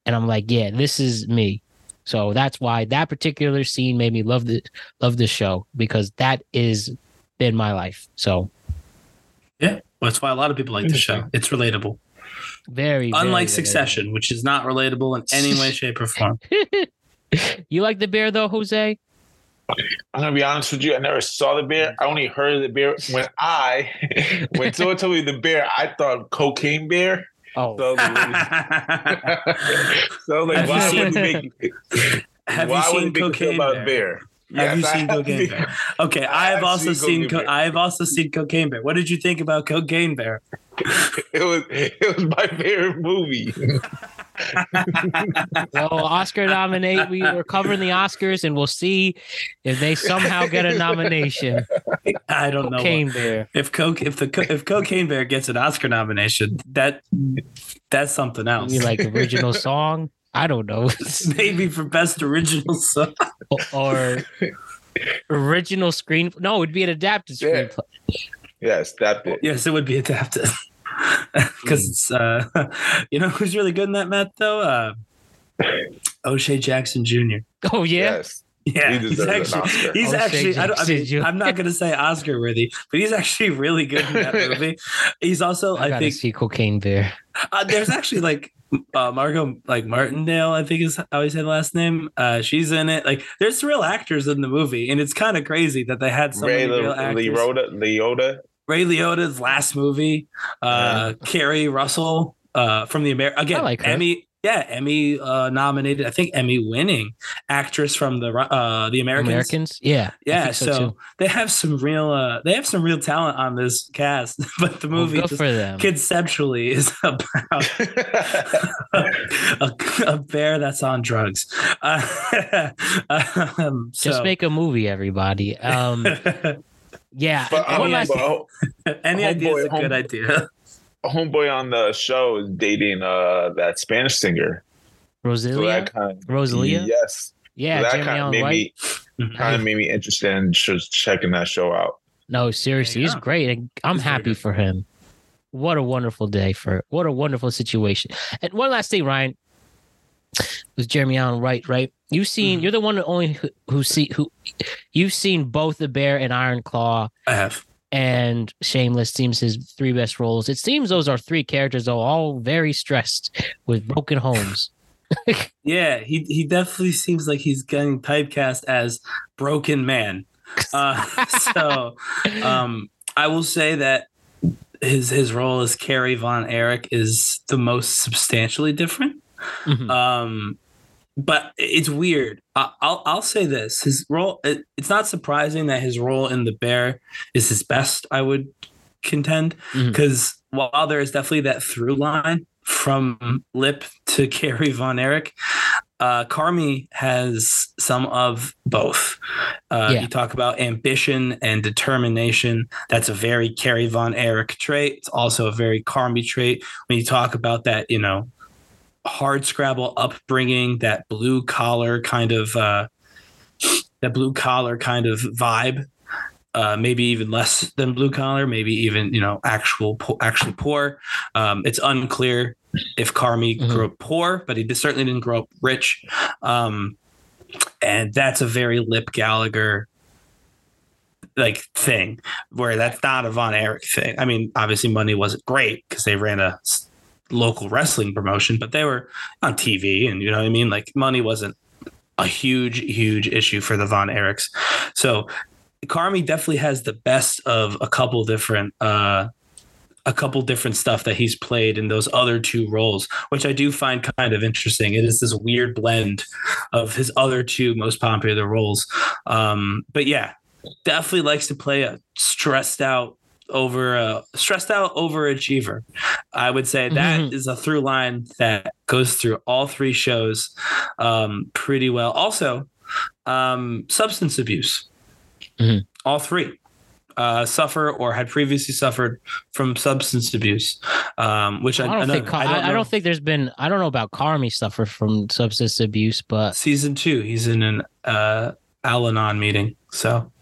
And i'm like yeah this is me. So that's why that particular scene made me love the love the show because that is been my life. So Yeah, well, that's why a lot of people like the show. It's relatable, very very unlike relatable. Succession, which is not relatable in any way, shape, or form. you like the bear though jose I'm gonna be honest with you. I never saw the bear. I only heard of the bear when I, when someone told me the bear, I thought cocaine bear. oh So, I was like, so like Have you why seen- would it make? Have why you would seen it make you feel Cocaine about Bear? a bear? Have you Yes, I seen have Cocaine seen- Bear? Okay, I I have have also seen seen. Co- I have also seen Cocaine Bear. What did you think about Cocaine Bear? It was it was my favorite movie. Well, Oscar nominate. We were covering the Oscars, and we'll see if they somehow get a nomination. I don't know. Cocaine Bear. If Coke, if the if Cocaine Bear gets an Oscar nomination, that that's something else. You like original song? I don't know, Maybe for best original song. or original screen. No, it'd be an adapted Yeah. Screenplay. yes, that. Yes, it would be adapted. Because it's uh, you know who's really good in that, Matt? Though uh, O'Shea Jackson Jr. Oh yeah, Yes. Yeah, He he's actually he's O'Shea actually I don't, I mean, I'm not gonna say Oscar worthy, but he's actually really good in that movie. He's also I, I, gotta think see Cocaine Bear. uh, there's actually like uh, Margo like Martindale I think is how he said the last name. Uh, she's in it. Like there's real actors in the movie, and it's kind of crazy that they had so Ray many real Le- actors. Liotta, Liotta. Ray Liotta's last movie, uh, Keri Russell uh, from the Amer again like. Emmy, yeah, Emmy uh, nominated. I think Emmy winning actress from the uh, the Americans. Americans, yeah, Yeah, think so, they have some real uh, they have some real talent on this cast, but the Well, movie good just for them. conceptually is about a, a bear that's on drugs. Uh, um, Just make a movie, everybody. Um, yeah, But, and um, one last- but any idea is a Homeboy- good Home- idea. a homeboy on the show is dating uh that Spanish singer. Rosalia, that kind Rosalia, Yes. yeah, so that Jeremy kind of made White. me kind of made me interested in just checking that show out. No, seriously, he's go. great. and I'm He's happy good. for him. What a wonderful day for what a wonderful situation. And one last thing, Ryan, was Jeremy Allen right? Right? You've seen. Mhm. You're the one only who, who see who you've seen both the Bear and Iron Claw I have. and Shameless. Seems his three best roles. It seems those are three characters, though, all very stressed with broken homes. Yeah, he he definitely seems like he's getting typecast as broken man. Uh, so um, I will say that his his role as Kerry Von Erich is the most substantially different. Mhm. Um, but it's weird. I'll I'll say this: his role. It's not surprising that his role in the Bear is his best. I would contend because while there is definitely that through line from Lip to Kerry Von Erich, uh, Carmy has some of both. Uh, Yeah. You talk about ambition and determination. That's a very Kerry Von Erich trait. It's also a very Carmy trait. When you talk about that, you know, hard scrabble upbringing, that blue collar kind of uh, that blue collar kind of vibe. Uh, maybe even less than blue collar, maybe even you know actual po- actually poor. Um, it's unclear if Carmy Mhm. grew up poor, but he certainly didn't grow up rich. Um, and that's a very Lip Gallagher like thing, where that's not a Von Erich thing. I mean, obviously, money wasn't great because they ran a local wrestling promotion, but they were on TV, and you know what I mean. Like, money wasn't a huge, huge issue for the Von Erichs. So, Carmy definitely has the best of a couple different. uh a couple different stuff that he's played in those other two roles, which I do find kind of interesting. It is this weird blend of his other two most popular roles. Um, but yeah, definitely likes to play a stressed out over a stressed out overachiever. I would say that is Mhm. a through line that goes through all three shows um, pretty well. Also, um, substance abuse. Mhm. All three uh, suffer or had previously suffered from substance abuse, um, which I, I don't another- think Car- I, I, know. don't think there's been I don't know about Carmy suffer from substance abuse, but season two. He's in an uh, Al-Anon meeting, so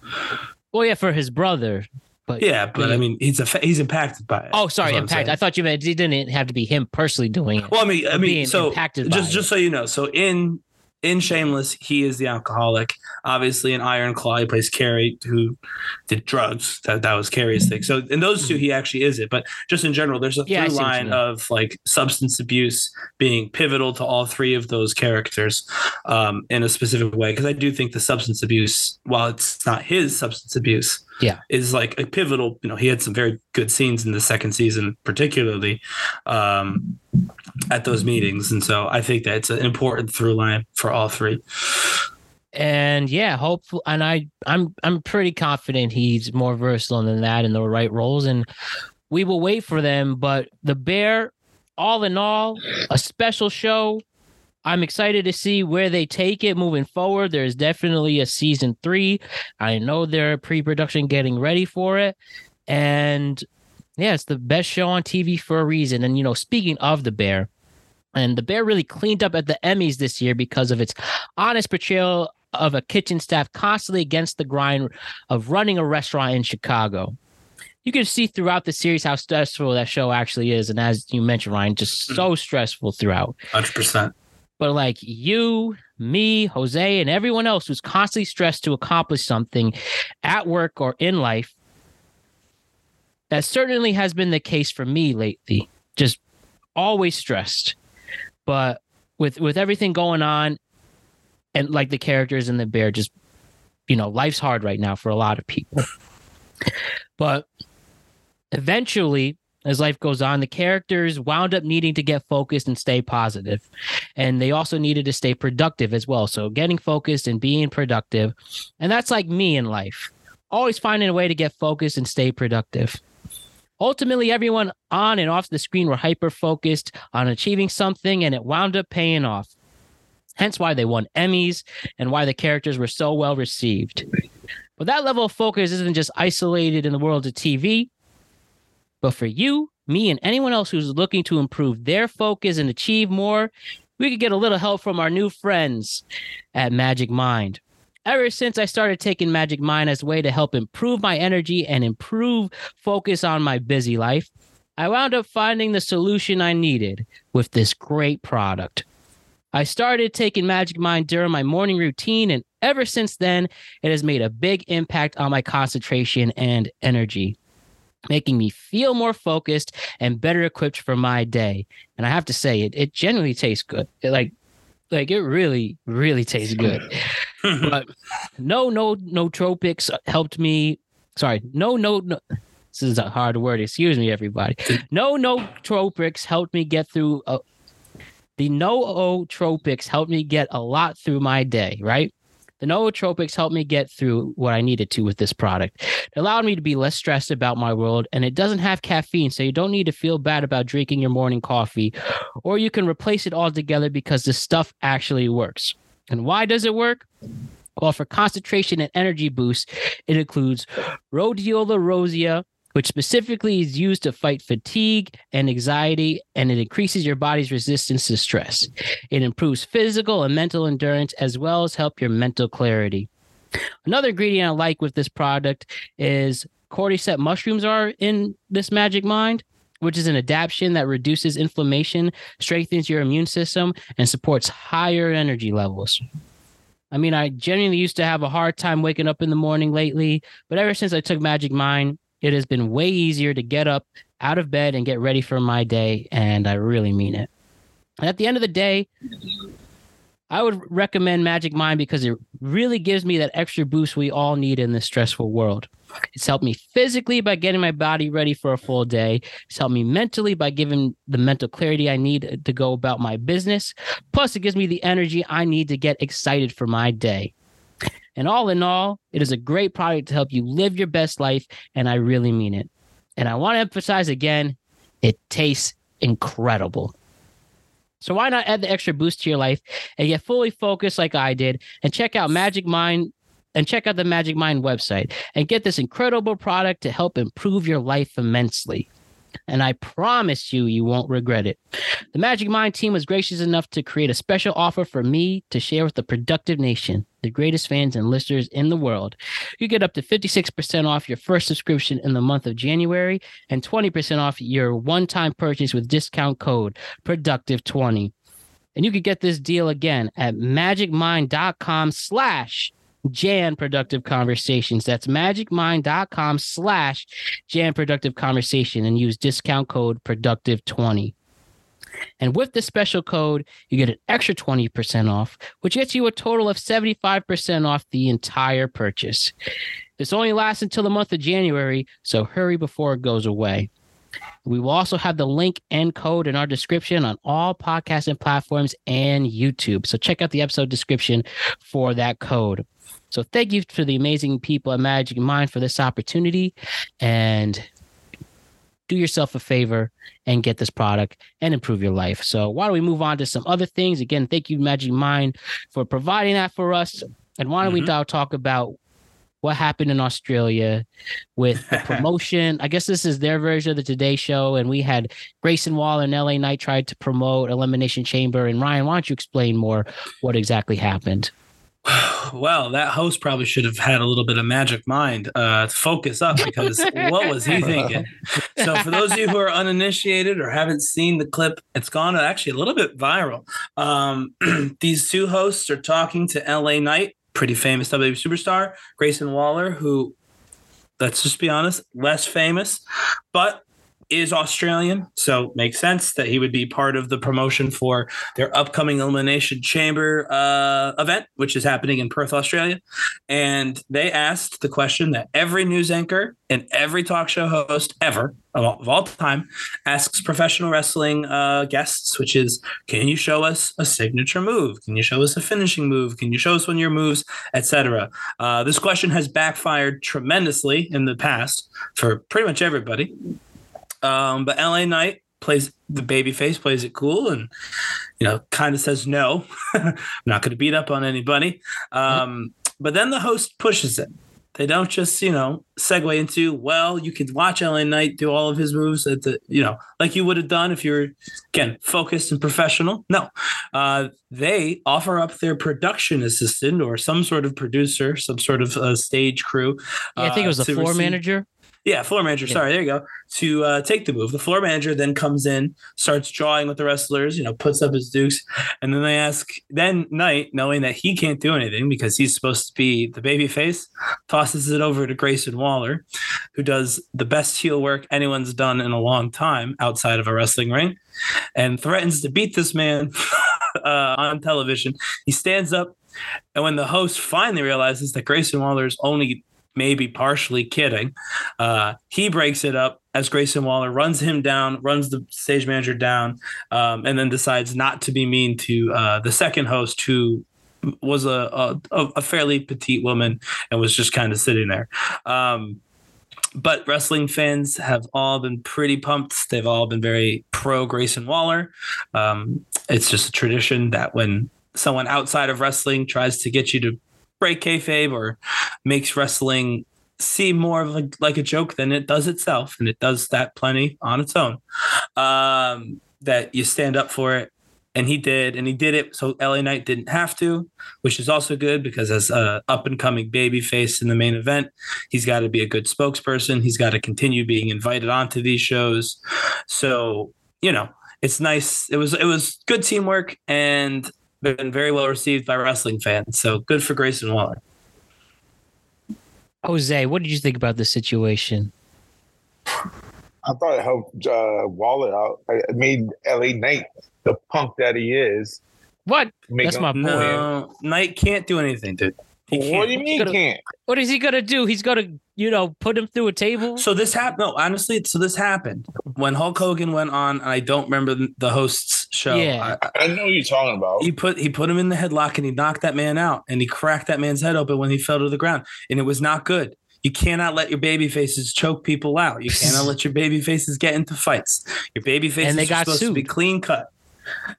well, yeah, for his brother. But yeah. But I mean, he's a he's impacted by it. oh, sorry, what I'm impact. I thought you meant it didn't have to be him personally doing it. Well, I mean, I mean, so impacted just just so you know, so in in Shameless, he is the alcoholic. Obviously, in Iron Claw, he plays Kerry, who did drugs. That that was Kerry's thing. So in those two, he actually is it. But just in general, there's a Yeah, through see what you line of like substance abuse being pivotal to all three of those characters um, in a specific way. Because I do think the substance abuse, while it's not his substance abuse, Yeah. is like a pivotal. You know, he had some very good scenes in the second season, particularly. Um, at those meetings. And so I think that's an important through line for all three. and yeah, hopeful. And I, I'm, I'm pretty confident he's more versatile than that in the right roles, and we will wait for them. But the Bear, all in all, a special show. I'm excited to see where they take it moving forward. There's definitely a season three. I know they're pre-production getting ready for it, and yeah, it's the best show on TV for a reason. And you know, speaking of the Bear. And the Bear really cleaned up at the Emmys this year because of its honest portrayal of a kitchen staff constantly against the grind of running a restaurant in Chicago. You can see throughout the series how stressful that show actually is. And as you mentioned, Ryan, just mm-hmm. so stressful throughout. 100%. But like you, me, Jose, and everyone else who's constantly stressed to accomplish something at work or in life, that certainly has been the case for me lately. Just always stressed. But with with everything going on, and like the characters in the bear, just you know, life's hard right now for a lot of people. But eventually, as life goes on, the characters wound up needing to get focused and stay positive. And they also needed to stay productive as well. So getting focused and being productive. And that's like me in life. Always finding a way to get focused and stay productive. Ultimately, everyone on and off the screen were hyper focused on achieving something, and it wound up paying off. Hence why they won Emmys and why the characters were so well received. But that level of focus isn't just isolated in the world of TV, but for you, me, and anyone else who's looking to improve their focus and achieve more, we could get a little help from our new friends at Magic Mind. Ever since I started taking Magic Mind as a way to help improve my energy and improve focus on my busy life, I wound up finding the solution I needed with this great product. I started taking Magic Mind during my morning routine, and ever since then, it has made a big impact on my concentration and energy, making me feel more focused and better equipped for my day. And I have to say, it, it genuinely tastes good. It, like, like it really, really tastes good. but no, no, no tropics helped me. Sorry, no, no, no. This is a hard word. Excuse me, everybody. No, no tropics helped me get through. A, the nootropics helped me get a lot through my day. Right. The nootropics helped me get through what I needed to with this product. It allowed me to be less stressed about my world, and it doesn't have caffeine, so you don't need to feel bad about drinking your morning coffee, or you can replace it altogether because this stuff actually works. And why does it work? Well, for concentration and energy boost, it includes rhodiola rosea, which specifically is used to fight fatigue and anxiety, and it increases your body's resistance to stress. It improves physical and mental endurance as well as help your mental clarity. Another ingredient I like with this product is cordyceps mushrooms are in this magic mind which is an adaptation that reduces inflammation, strengthens your immune system, and supports higher energy levels. I mean, I genuinely used to have a hard time waking up in the morning lately, but ever since I took Magic Mind, it has been way easier to get up out of bed and get ready for my day. And I really mean it. And at the end of the day, I would recommend Magic Mind because it really gives me that extra boost we all need in this stressful world. It's helped me physically by getting my body ready for a full day. It's helped me mentally by giving the mental clarity I need to go about my business. Plus, it gives me the energy I need to get excited for my day. And all in all, it is a great product to help you live your best life. And I really mean it. And I want to emphasize again, it tastes incredible. So why not add the extra boost to your life and get fully focused like I did and check out Magic Mind and check out the Magic Mind website and get this incredible product to help improve your life immensely. And I promise you, you won't regret it. The Magic Mind team was gracious enough to create a special offer for me to share with the Productive Nation, the greatest fans and listeners in the world. You get up to 56% off your first subscription in the month of January and 20% off your one time purchase with discount code Productive20. And you can get this deal again at magicmind.com slash Jan Productive Conversations. That's magicmind.com slash Jan Productive Conversation and use discount code Productive20. And with the special code, you get an extra 20% off, which gets you a total of 75% off the entire purchase. This only lasts until the month of January, so hurry before it goes away. We will also have the link and code in our description on all podcasting platforms and YouTube. So check out the episode description for that code. So thank you to the amazing people at Magic Mind for this opportunity and do yourself a favor and get this product and improve your life. So why don't we move on to some other things? Again, thank you Magic Mind for providing that for us. And why don't mm-hmm. we now talk about what happened in Australia with the promotion. I guess this is their version of the Today Show, and we had Grayson Waller and LA Knight tried to promote Elimination Chamber. And Ryan, why don't you explain more what exactly happened? Well, that host probably should have had a little bit of magic mind uh, to focus up because what was he thinking? So, for those of you who are uninitiated or haven't seen the clip, it's gone actually a little bit viral. Um, these two hosts are talking to LA Knight pretty famous WWE superstar, Grayson Waller, who, let's just be honest, less famous, but is Australian, so makes sense that he would be part of the promotion for their upcoming Elimination Chamber uh, event, which is happening in Perth, Australia. And they asked the question that every news anchor and every talk show host ever of all, of all time asks professional wrestling uh, guests, which is, can you show us a signature move? Can you show us a finishing move? Can you show us one of your moves, etc. Uh, this question has backfired tremendously in the past for pretty much everybody. Um, but LA Knight plays the baby face, plays it cool, and you know, kind of says no, I'm not going to beat up on anybody. Um, but then the host pushes it. They don't just, you know, segue into, well, you can watch LA Knight do all of his moves at the, you know, like you would have done if you're, again, focused and professional. No, uh, they offer up their production assistant or some sort of producer, some sort of uh, stage crew. Yeah, I think it was a uh, floor receive- manager. Yeah, floor manager. Yeah. Sorry, there you go. To uh, take the move, the floor manager then comes in, starts drawing with the wrestlers. You know, puts up his dukes, and then they ask. Then Knight, knowing that he can't do anything because he's supposed to be the baby face, tosses it over to Grayson Waller, who does the best heel work anyone's done in a long time outside of a wrestling ring, and threatens to beat this man uh, on television. He stands up, and when the host finally realizes that Grayson Waller is only maybe partially kidding. Uh, he breaks it up as Grayson Waller runs him down, runs the stage manager down, um, and then decides not to be mean to uh, the second host who was a a, a fairly petite woman and was just kind of sitting there. Um, but wrestling fans have all been pretty pumped. They've all been very pro Grayson Waller. Um, it's just a tradition that when someone outside of wrestling tries to get you to break kayfabe or makes wrestling seem more of like a joke than it does itself, and it does that plenty on its own. Um, that you stand up for it, and he did, and he did it. So LA Knight didn't have to, which is also good because as a up and coming baby face in the main event, he's got to be a good spokesperson. He's got to continue being invited onto these shows. So you know, it's nice. It was it was good teamwork and been very well received by wrestling fans. So good for Grayson Waller. Jose, what did you think about the situation? I thought it helped uh, Waller out. It made LA Knight the punk that he is. What? Make That's my point. No, Knight can't do anything, dude. He What can't. do you mean Gonna- can't? What is he gonna do? He's gonna, you know, put him through a table. So this happened. No, honestly, so this happened when Hulk Hogan went on. And I don't remember the- the host's show. Yeah. I- I know what you're talking about. he put he put him in the headlock and he knocked that man out and he cracked that man's head open when he fell to the ground and it was not good. You cannot let your baby faces choke people out. You cannot let your baby faces get into fights. Your baby faces And they are got supposed to be clean cut.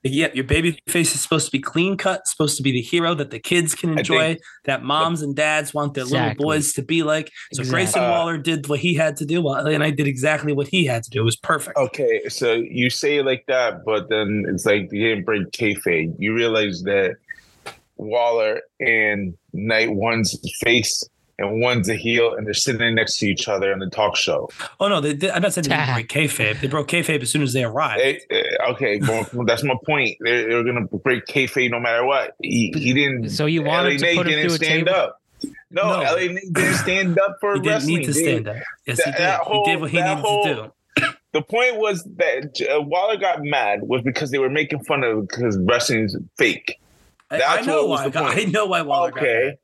Yep, your baby face is supposed to be clean cut, supposed to be the hero that the kids can enjoy, think- that moms and dads want their Exactly. little boys to be like. So Exactly. Grayson Uh, Waller did what he had to do, and I did exactly what he had to do. It was perfect. Okay, so you say it like that, but then it's like you didn't break kayfabe. You realize that Waller and Knight one's face and one's a heel, and they're sitting next to each other on the talk show. Oh no, they, did I'm not saying they didn't Ta- break kayfabe. They broke kayfabe as soon as they arrived. They, uh, okay, well, that's my point. They're, they're gonna break kayfabe no matter what. He, he didn't. So you want him LA to Knight put him didn't through a stand table? up. No, No. LA Knight didn't stand up for He didn't wrestling. need to They- stand up. Yes, he did. that whole- he did what he needed whole- to do. the point was that uh, Waller got mad was because they were making fun of because wrestling's fake. I, I know what was why. the I, point. I know why Waller got Okay.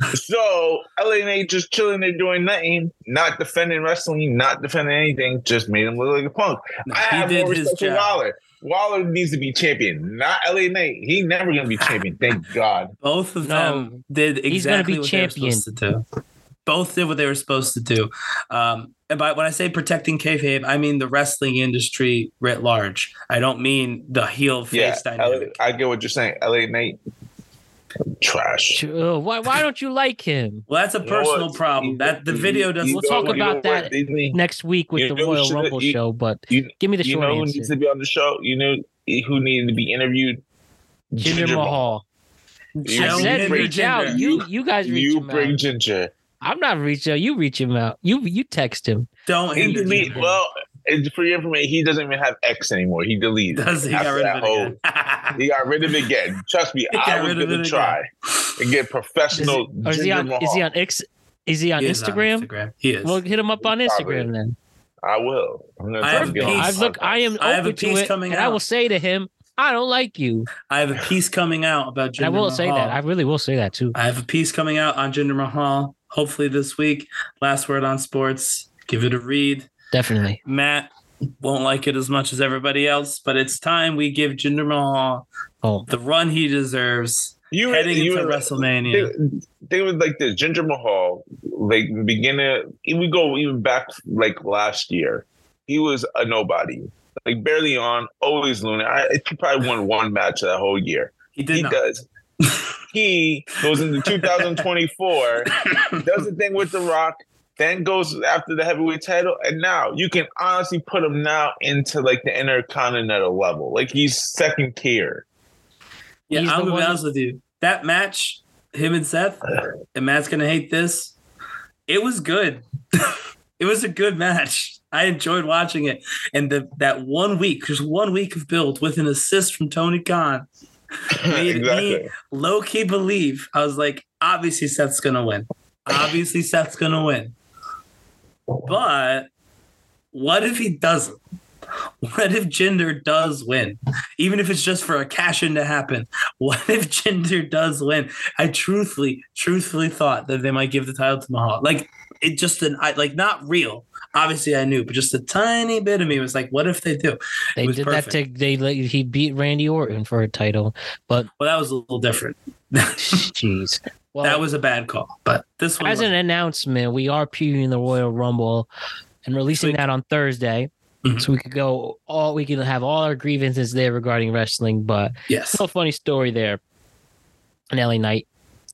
Mad. so LA Knight just chilling there doing nothing, not defending wrestling, not defending anything, just made him look like a punk. No, I he have did more his respect for job. Waller. Waller needs to be champion, not LA Knight. He never gonna be champion. Thank God. Both of No. them did exactly He's gonna be what champion. they were supposed to do. Both did what they were supposed to do. Um, and by when I say protecting kayfabe, I mean the wrestling industry writ large. I don't mean the heel Yeah, face LA, dynamic. I get what you're saying. LA Knight, trash. Uh, why? Why don't you like him? Well, that's a You personal problem. You- that the video doesn't. We'll talk you know about that Disney? Next week with You the Royal should- Rumble you- show, but You, give me the you short know who answer. needs to be on the show? You know who needed to be interviewed? Jinder Mahal. I said Jinder reach out. You you guys reach You him bring out. Ginger. I'm not reaching out. You reach him out. You you text him. don't He hinder delete, well, and for your information, he doesn't even have X anymore. He deleted. Does he After got rid of it whole- again? He got rid of it again. Trust me, He I was rid going it to try and get Is, professional. is he oh, on? Is he on X? Is he on He is Instagram? Instagram. He is. Well, hit him up on Probably. Instagram then. I will. I'm gonna I try have to a get piece- I his look. I am I have a to piece it, coming and I will say to him, "I don't like you." I have a piece coming out about Jinder And I will Mahal. say that. I really will say that too. I have a piece coming out on Jinder Mahal. Hopefully this week. Last word on sports. Give it a read. Definitely. Matt won't like it as much as everybody else, but it's time we give Jinder Mahal Oh, the run he deserves You heading you into WrestleMania. They, they was like the Jinder Mahal, like beginning. We go even back like last year. He was a nobody, like barely on, always loony. I, he probably won one match that whole year. He did he not. does. he goes into 2024, does the thing with The Rock, then goes after the heavyweight title, and now you can honestly put him now into like the intercontinental level. Like he's second tier. Yeah, He's I'm gonna be honest with you. That match, him and Seth, and Matt's gonna hate this. It was good. it was a good match. I enjoyed watching it, and the that one week, just one week of build with an assist from Tony Khan, made me low key believe. I was like, obviously Seth's gonna win. Obviously Seth's gonna win. But what if he doesn't? What if Jinder does win? Even if it's just for a cash in to happen. What if Jinder does win? I truthfully, truthfully thought that they might give the title to Mahal. Like it just an I like not real. Obviously I knew, but just a tiny bit of me was like, what if they do? they did that to they let he beat Randy Orton for a title, but Well, that was a little different. Jeez. Well, that was a bad call, but this one as an wasn't. announcement, we are previewing the Royal Rumble and releasing Sweet. that on Thursday. Mhm. So we could go all we can have all our grievances there regarding wrestling, but yes. a funny story there. And LA Knight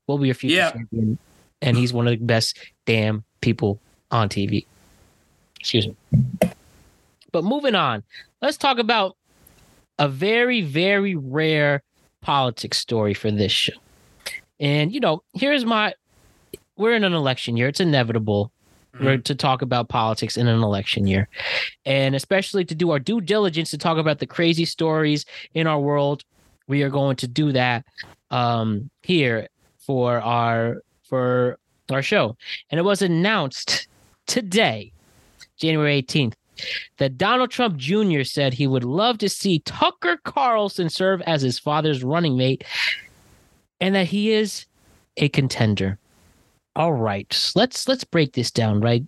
will be your future Yeah. champion, and he's one of the best damn people on TV. Excuse me. But moving on, let's talk about a very, very rare politics story for this show. And you know, here's my we're in an election year. It's inevitable we're to talk about politics in an election year. And especially to do our due diligence to talk about the crazy stories in our world. We are going to do that um here for our for our show. And it was announced today, January 18th, that Donald Trump Jr. said he would love to see Tucker Carlson serve as his father's running mate and that he is a contender. All right, let's let's break this down, right?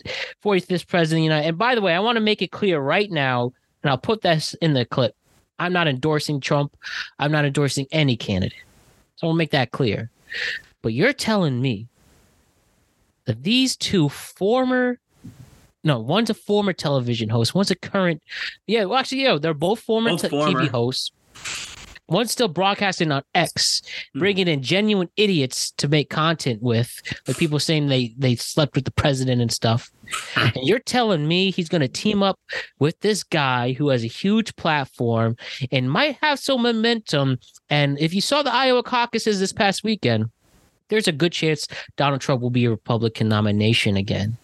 45th president of the United. And by the way, I want to make it clear right now, and I'll put this in the clip. I'm not endorsing Trump. I'm not endorsing any candidate. So I'll make that clear. But you're telling me that these two former no, one's a former television host, one's a current yeah, well actually, yeah, they're both former, Both t- former. TV hosts. One's still broadcasting on X, Hmm. bringing in genuine idiots to make content with, like people saying they they slept with the president and stuff. and you're telling me he's going to team up with this guy who has a huge platform and might have some momentum. And if you saw the Iowa caucuses this past weekend, there's a good chance Donald Trump will be a Republican nomination again.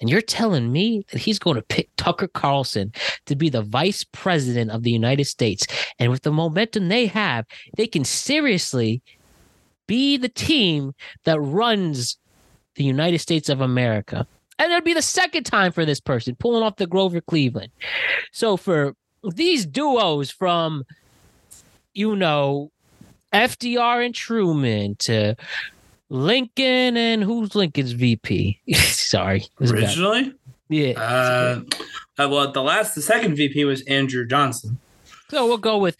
And you're telling me that he's going to pick Tucker Carlson to be the vice president of the United States. And with the momentum they have, they can seriously be the team that runs the United States of America. And it'll be the second time for this person pulling off the Grover Cleveland. So for these duos from, you know, FDR and Truman to Lincoln and who's Lincoln's VP? Sorry. it was bad. Originally, Yeah. uh, uh, well, the last, the second VP was Andrew Johnson. So we'll go with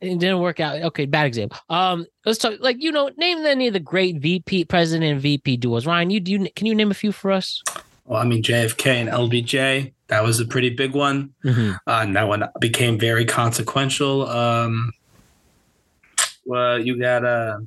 it didn't work out. Okay, bad example. Um, let's talk like you know, name any of the great VP president and VP duos. Ryan, you do you can you name a few for us? Well, I mean, JFK and LBJ, that was a pretty big one. Mm-hmm. Uh, and that one became very consequential. Um, well, you got uh,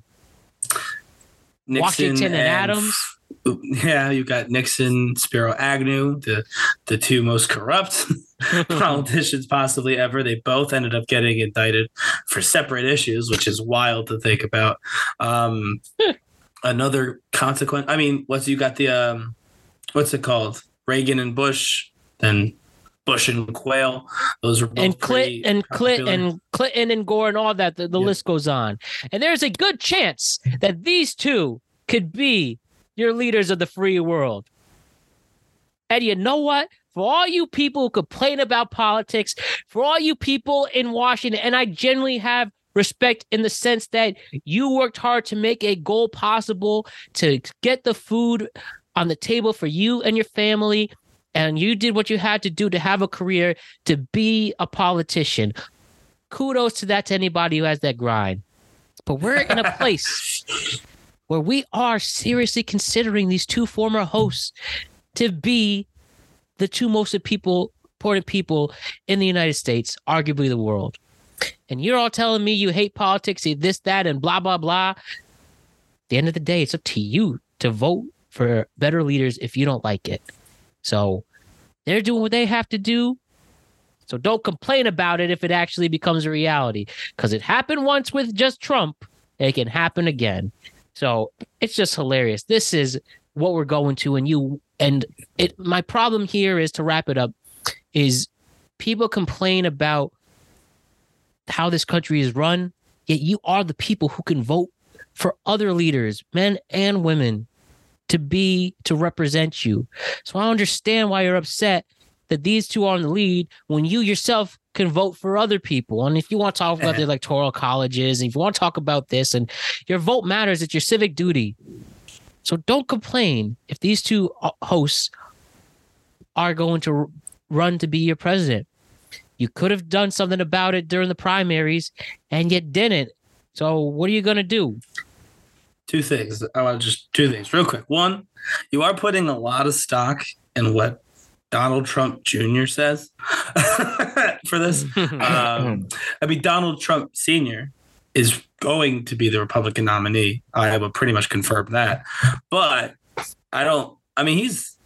Nixon Washington and Adams. Yeah, you got Nixon, Spiro Agnew, the the two most corrupt politicians possibly ever. They both ended up getting indicted for separate issues, which is wild to think about. Um, another consequence. I mean, what's you got the um, what's it called? Reagan and Bush, then Bush and Quayle. Those were both and Clit and Clit and Clinton and Gore and all that. The, the list goes on. And there's a good chance that these two could be your leaders of the free world. And you know what? For all you people who complain about politics, for all you people in Washington, and I generally have respect in the sense that you worked hard to make a goal possible to get the food on the table for you and your family and you did what you had to do to have a career to be a politician. Kudos to that to anybody who has that grind. But we're in a place where we are seriously considering these two former hosts to be the two most people important people in the United States, arguably the world. And you're all telling me you hate politics, you this, that, and blah, blah, blah. At the end of the day, it's up to you to vote for better leaders if you don't like it. So they're doing what they have to do. So don't complain about it if it actually becomes a reality because it happened once with just Trump. It can happen again. So it's just hilarious. This is what we're going to, and you and it. My problem here is to wrap it up is people complain about how this country is run, yet you are the people who can vote for other leaders, men and women, to be to represent you. So I understand why you're upset that these two are in the lead when you yourself can vote for other people. And if you want to talk about the electoral colleges, and if you want to talk about this, and your vote matters, it's your civic duty. So don't complain if these two uh, hosts are going to run to be your president. You could have done something about it during the primaries and yet didn't. So what are you going to do? Two things. I want to just two things real quick. One, you are putting a lot of stock in what Donald Trump Jr. says for this. Um, I mean, Donald Trump Sr. is going to be the Republican nominee. I would pretty much confirm that. But I don't, I mean, he's,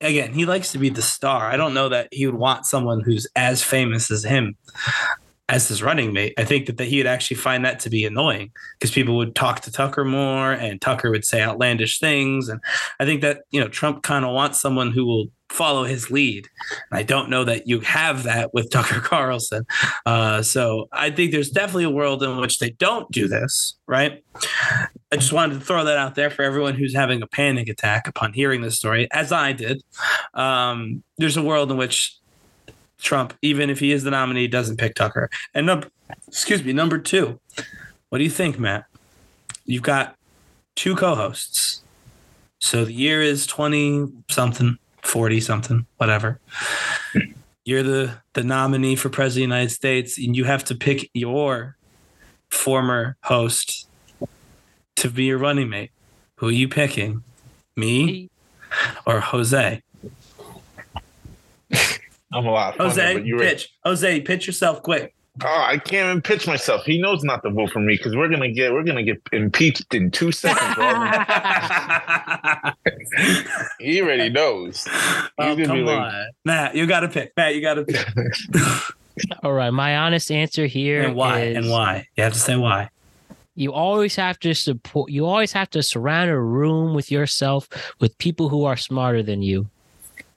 again, he likes to be the star. I don't know that he would want someone who's as famous as him as his running mate. I think that, that he would actually find that to be annoying because people would talk to Tucker more and Tucker would say outlandish things. And I think that, you know, Trump kind of wants someone who will follow his lead. And I don't know that you have that with Tucker Carlson. Uh, so I think there's definitely a world in which they don't do this, right? I just wanted to throw that out there for everyone who's having a panic attack upon hearing this story, as I did. Um, there's a world in which Trump, even if he is the nominee, doesn't pick Tucker. And number, excuse me, number two, what do you think, Matt? You've got two co-hosts. So the year is 20 something, 40 something, whatever. You're the the nominee for president of the United States, and you have to pick your former host to be your running mate. Who are you picking? Me or Jose? I'm a lot. Funner, Jose, but you pitch. Jose, pitch yourself quick. Oh, I can't even pitch myself. He knows not to vote for me because we're gonna get we're gonna get impeached in two seconds. he already knows. He's oh, come be like, on. Matt, you got to pick. Matt, you got to pick. All right, my honest answer here and why? is And why? You have to say why. you always have to support you always have to surround a room with yourself with people who are smarter than you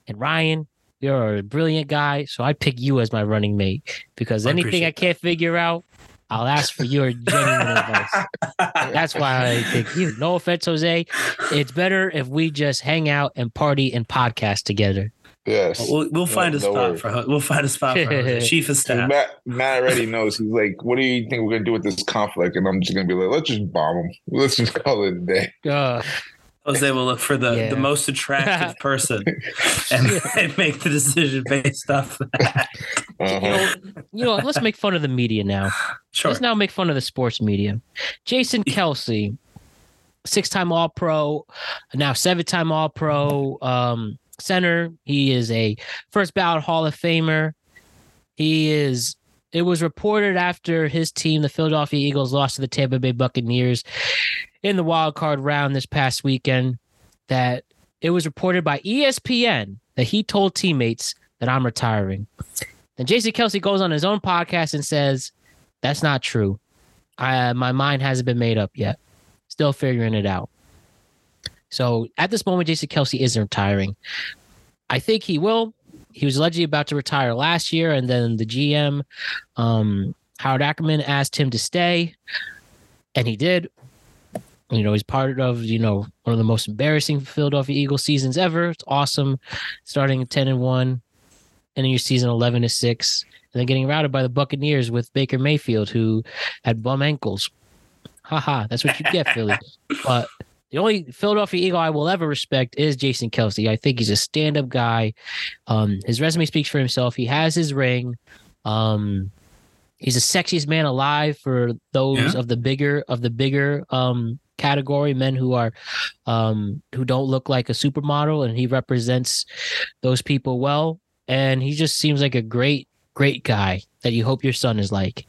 and ryan you're a brilliant guy so i pick you as my running mate because I anything i can't figure out i'll ask for your genuine advice that's why i pick you no offense jose it's better if we just hang out and party and podcast together yes. We'll, we'll find No- a spot worries. for Ho- we'll find a spot for Jose. chief of staff. Matt, Matt already knows. He's like, "What do you think we're gonna do with this conflict?" And I'm just gonna be like, "Let's just bomb him. Let's just call it a day." uh, Jose will look for the, Yeah. the most attractive person and, and make the decision based off that. you, Uh-huh. know, you know let's make fun of the media now Sure. Let's now make fun of the sports media. Jason Kelce, six-time All-Pro, now seven-time All-Pro um, center. He is a first ballot Hall of Famer. He is. It was reported after his team, the Philadelphia Eagles, lost to the Tampa Bay Buccaneers in the wild card round this past weekend, that it was reported by ESPN that he told teammates that I'm retiring. Then Jason Kelce goes on his own podcast and says, that's not true. I, my mind hasn't been made up yet. Still figuring it out. So at this moment, Jason Kelce isn't retiring. I think he will. He was allegedly about to retire last year, and then the GM, um, Howard Ackerman, asked him to stay, and he did. You know, he's part of you know one of the most embarrassing Philadelphia Eagles seasons ever. It's awesome, starting at ten and one, ending your season eleven to six and then getting routed by the Buccaneers with Baker Mayfield, who had bum ankles. Haha, that's what you get, Philly. But the only Philadelphia Eagle I will ever respect is Jason Kelce. I think he's a stand-up guy. Um, his resume speaks for himself. He has his ring. Um, he's the sexiest man alive for those Yeah. of the bigger of the bigger um category men who are um who don't look like a supermodel and he represents those people well and he just seems like a great great guy that you hope your son is like.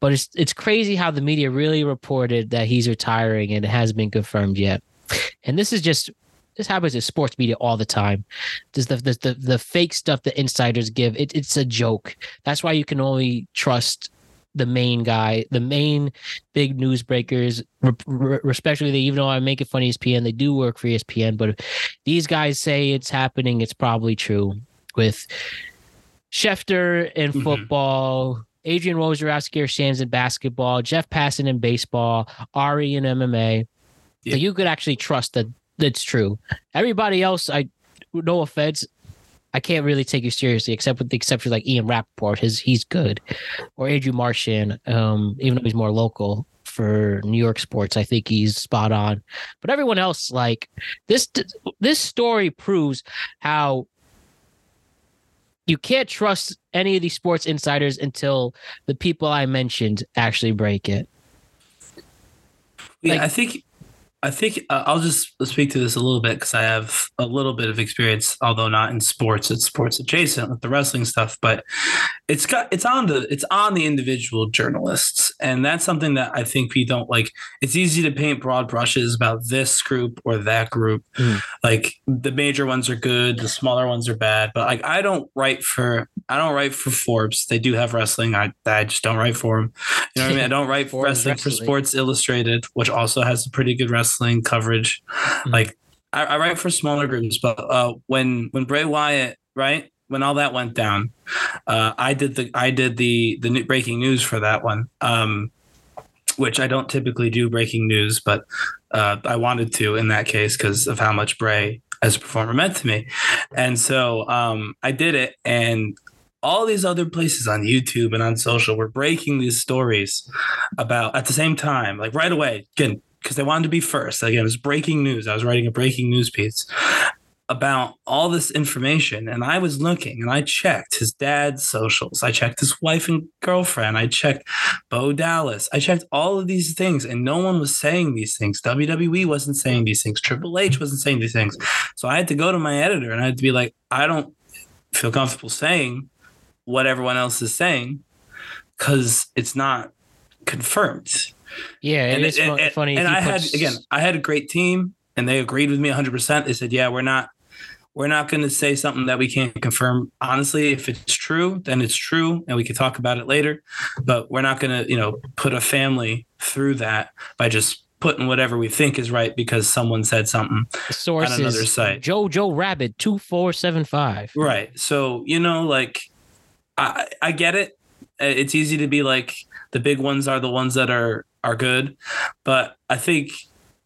But it's it's crazy how the media really reported that he's retiring and it hasn't been confirmed yet. And this is just this happens in sports media all the time. This the the the, the fake stuff that insiders give. It, it's a joke. That's why you can only trust the main guy, the main big newsbreakers, re- re- They even though I make it fun of E ESPN, they do work for ESPN. But if these guys say it's happening, it's probably true. With Schefter in Mhm. football, Adrian Wojnarowski or Shams in basketball, Jeff Passan in baseball, Ari in MMA. Yeah. So you could actually trust that that's true. Everybody else, I no offense, I can't really take you seriously, except with the exception like Ian Rapoport. His he's good, or Andrew Marchand, Um, even though he's more local for New York sports, I think he's spot on. But everyone else, like this, this story proves how you can't trust any of these sports insiders until the people I mentioned actually break it. Yeah, Like- I think I think uh, I'll just speak to this a little bit because I have a little bit of experience, although not in sports. It's sports adjacent with the wrestling stuff, but it's got it's on the it's on the individual journalists, and that's something that I think we don't like. It's easy to paint broad brushes about this group or that group. Mm. Like the major ones are good, the smaller ones are bad. But like I don't write for I don't write for Forbes. They do have wrestling. I I just don't write for them. You know what I mean? I don't write Forbes wrestling for Sports Illustrated, which also has a pretty good wrestling coverage. Like I, I write for smaller groups, but uh, when when Bray Wyatt, right, when all that went down, uh, I did the I did the the new breaking news for that one, um, which I don't typically do breaking news, but uh, I wanted to in that case because of how much Bray as a performer meant to me, and so um, I did it and. All these other places on YouTube and on social were breaking these stories about at the same time, like right away. Again, because they wanted to be first. Again, it was breaking news. I was writing a breaking news piece about all this information, and I was looking and I checked his dad's socials. I checked his wife and girlfriend. I checked Bo Dallas. I checked all of these things, and no one was saying these things. WWE wasn't saying these things. Triple H wasn't saying these things. So I had to go to my editor and I had to be like, I don't feel comfortable saying what everyone else is saying because it's not confirmed Yeah, and, it's fu- funny. and he I had again, I had a great team, and they agreed with me 100. percent They said, "Yeah, we're not, we're not going to say something that we can't confirm. Honestly, if it's true, then it's true, and we can talk about it later. But we're not going to, you know, put a family through that by just putting whatever we think is right because someone said something." source on another site. Jojo Rabbit two four seven five. Right. So, you know, like I I get it. Uh, It's easy to be like the big ones are the ones that are are good, but I think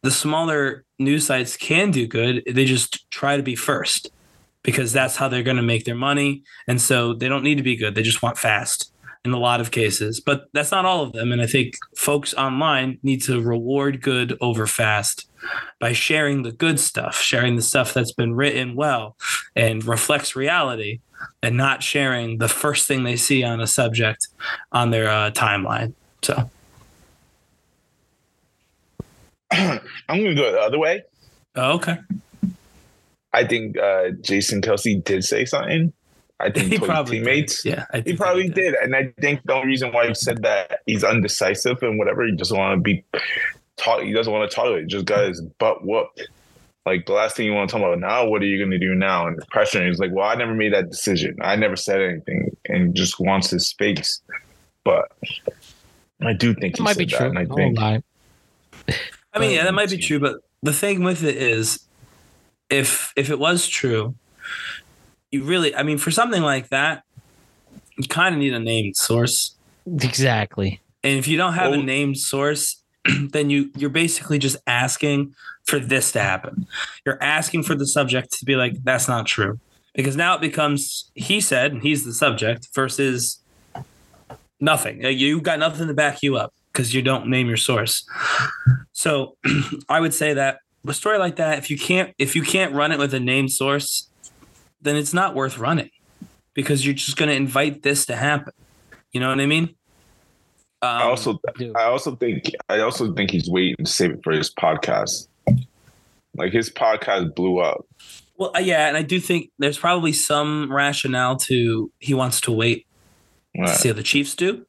the smaller news sites can do good. They just try to be first because that's how they're going to make their money, and so they don't need to be good. They just want fast in a lot of cases, but that's not all of them. And I think folks online need to reward good over fast by sharing the good stuff, sharing the stuff that's been written well and reflects reality, and not sharing the first thing they see on a subject on their uh, timeline. So, I'm gonna go the other way. oh, okay, I think uh, Jason Kelce did say something. I think he probably teammates. did. Yeah, I He probably did. And I think the only reason why he said that he's undecisive and whatever, he doesn't want to be taught. He doesn't want to tolerate. it. Just got his butt whooped. Like the last thing you want to talk about now, what are you going to do now? And the pressure. He's like, well, I never made that decision. I never said anything, and just wants his space. But I do think It might said be that, true. and I I think lie. I mean, yeah, that might be true, but the thing with it is, if if it was true, you really, I mean, for something like that, you kind of need a named source. Exactly. And if you don't have Well- a named source, then you you're basically just asking for this to happen. You're asking for the subject to be like, that's not true. Because now it becomes he said and he's the subject versus nothing. You got nothing to back you up because you don't name your source. So I would say that a story like that, if you can't if you can't run it with a named source, then it's not worth running because you're just going to invite this to happen. You know what I mean? Um, I also Dude. I also think I also think he's waiting to save it for his podcast. Like his podcast blew up. Well, uh, yeah, and I do think there's probably some rationale to he wants to wait to see how the Chiefs do.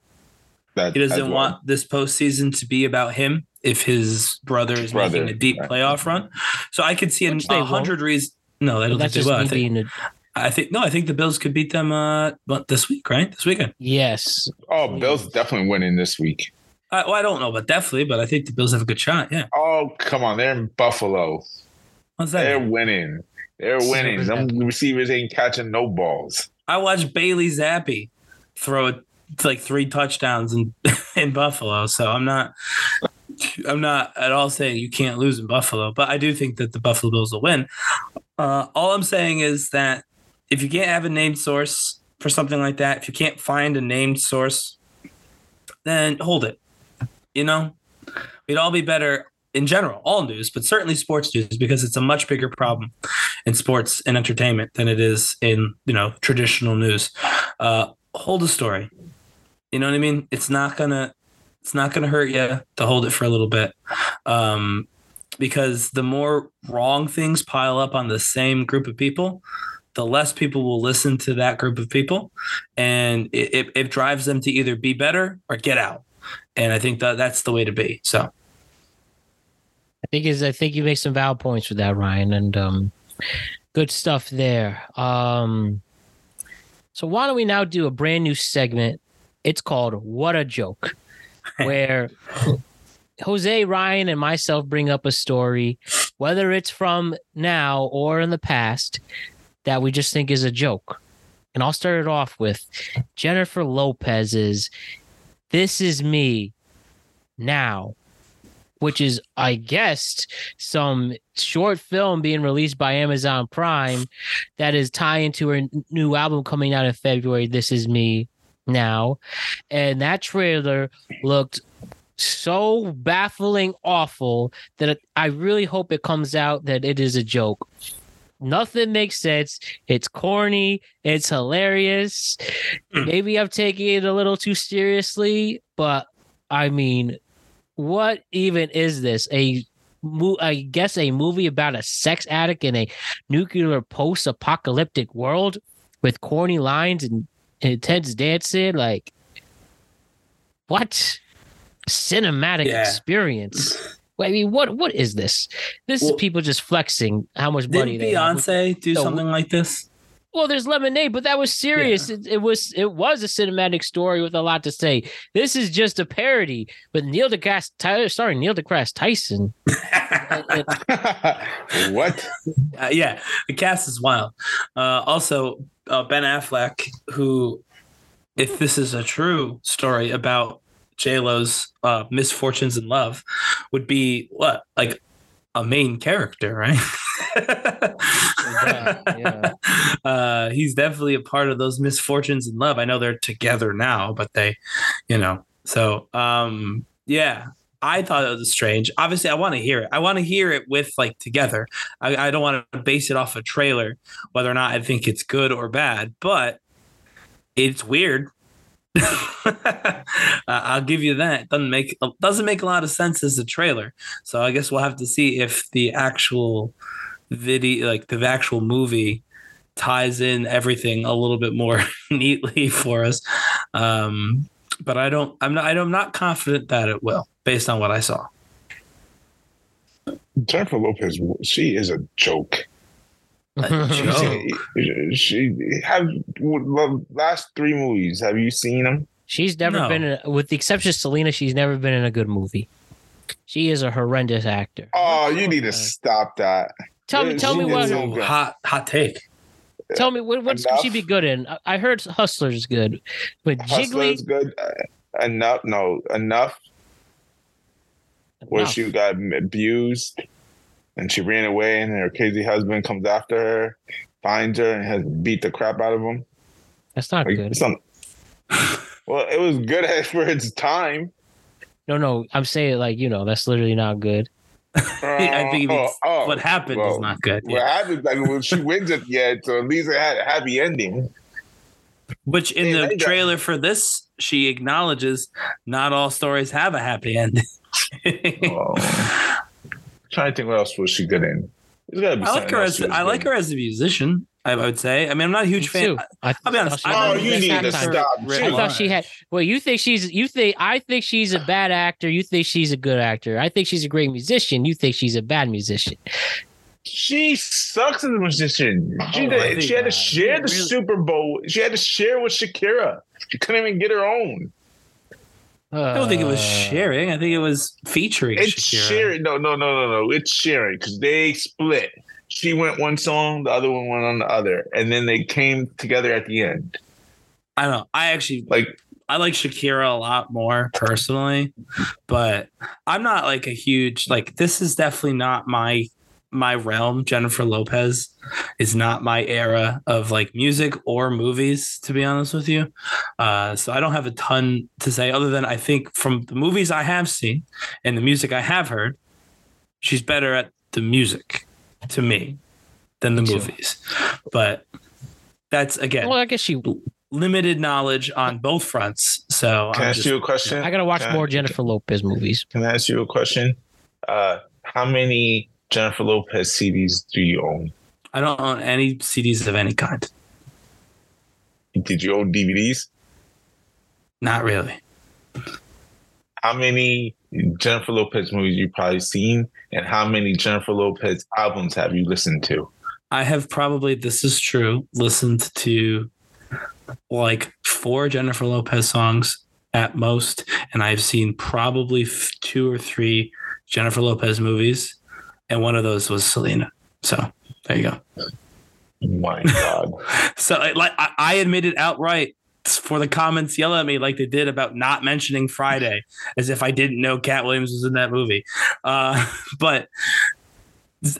That He doesn't well. want this postseason to be about him if his brother is Brother, making a deep right. playoff run. So I could see an- a hundred reasons. No, I don't That's think just they will. I me think, being a I think no, I think the Bills could beat them uh but this week, right? This weekend. yes. Oh, Bill's definitely winning this week. I, well, I don't know, but definitely. But I think the Bills have a good shot. Yeah. Oh, come on. They're in Buffalo. What's that? They're mean? winning. They're winning. Super Them receivers ain't catching no balls. I watched Bailey Zappe throw like three touchdowns in in Buffalo. So I'm not I'm not at all saying you can't lose in Buffalo, but I do think that the Buffalo Bills will win. Uh, all I'm saying is that if you can't have a named source for something like that, if you can't find a named source, then hold it. You know, we'd all be better in general, all news, but certainly sports news because it's a much bigger problem in sports and entertainment than it is in you know traditional news. Uh, hold a story. You know what I mean? It's not gonna it's not gonna hurt you to hold it for a little bit. Um, because the more wrong things pile up on the same group of people, the less people will listen to that group of people, and it, it, it drives them to either be better or get out. And I think that that's the way to be. So I think is I think you make some valid points with that, Ryan, and um, good stuff there. Um, so why don't we now do a brand new segment? It's called "What a Joke," where Jose, Ryan, and myself bring up a story, whether it's from now or in the past, that we just think is a joke. And I'll start it off with Jennifer Lopez's "This Is Me" now which is, I guess, some short film being released by Amazon Prime that is tying to her new album coming out in February. This is me now, and that trailer looked so baffling, awful that I really hope it comes out that it is a joke. Nothing makes sense. It's corny. It's hilarious. Hmm. Maybe I'm taking it a little too seriously, but I mean, what even is this? A I guess a movie about a sex addict in a nuclear post-apocalyptic world with corny lines and intense dancing. Like, what cinematic Yeah. experience? I mean, what what is this? This Well, is people just flexing how much money didn't they have. Beyonce do No. something like this? Well, there's lemonade, but that was serious. It, it was it was a cinematic story with a lot to say. This is just a parody with Neil deGrasse Tyler. Sorry, Neil deGrasse Tyson. what? Uh, yeah, the cast is wild. Uh, also, uh, Ben Affleck, who, if this is a true story about J Lo's uh, misfortunes in love, would be what like a main character, right? yeah. Uh, he's definitely a part of those misfortunes in love. I know they're together now, but they, you know, so um, yeah. I thought it was strange. Obviously, I want to hear it. I want to hear it with like together. I, I don't want to base it off a trailer, whether or not I think it's good or bad, but it's weird. I'll give you that. Doesn't make doesn't make a lot of sense as a trailer. So I guess we'll have to see if the actual video, like the actual movie, ties in everything a little bit more neatly for us. Um, but I don't. I'm not. I'm not confident that it will, based on what I saw. Jennifer Lopez, she is a joke. Joke. She, she have last three movies. Have you seen them? She's never No. been, in, with the exception of Selena, she's never been in a good movie. She is a horrendous actor. Oh, you need to Uh, stop that. Tell me, she tell me did what, so hot hot take. tell me what, what could she be good in? I- I heard Hustler's good, but Hustler's Jiggly. good. Uh, enough, no, enough. Where she got abused, and she ran away, and her crazy husband comes after her, finds her, and has beat the crap out of him. That's not Like, good. some, well, it was good for its time. No, no, I'm saying like you know that's literally not good. I think uh, Oh, it's, oh, what happened well, is not good. What Yeah. happened? Like, well, she wins it, yeah. So at least it had a happy ending. Which in Yeah, the they got- trailer for this, she acknowledges not all stories have a happy ending. Oh. trying to think what else was she good in. Be I like her as she I like good her as a musician. I, I would say. I mean, I'm not a huge fan. I, I'll be honest, I I thought Oh, you need to stop. Writ I thought she had. Well, you think she's you think I think she's a bad actor. You think she's a good actor. I think she's a great musician. You think she's a bad musician. She sucks as a musician. She, Oh, did- she had to share the really- Super Bowl. She had to share with Shakira. She couldn't even get her own. I don't think it was Uh, sharing. I think it was featuring. It's Shakira. sharing. No, no, no, no, no. It's sharing because they split. She went one song, the other one went on the other, and then they came together at the end. I don't know. I actually Like I like Shakira a lot more personally, but I'm not like a huge like. This is definitely not my my realm. Jennifer Lopez is not my era of like music or movies, to be honest with you. Uh, so I don't have a ton to say other than I think from the movies I have seen and the music I have heard, she's better at the music to me than the Me movies. But that's again Well, I guess she. limited knowledge on both fronts. So Can I I'm ask just- you a question? I gotta watch Can I- more Jennifer Lopez movies. Can I ask you a question? Uh, how many Jennifer Lopez CDs do you own? I don't own any CDs of any kind. Did you own DVDs? Not really. How many Jennifer Lopez movies you probably seen, and how many Jennifer Lopez albums have you listened to? I have probably, this is true, listened to like four Jennifer Lopez songs at most, and I've seen probably f- two or three Jennifer Lopez movies, and one of those was Selena. So there you go. My God. So I- like I, I admitted outright for the comments yell at me like they did about not mentioning Friday, as if I didn't know Katt Williams was in that movie. Uh, but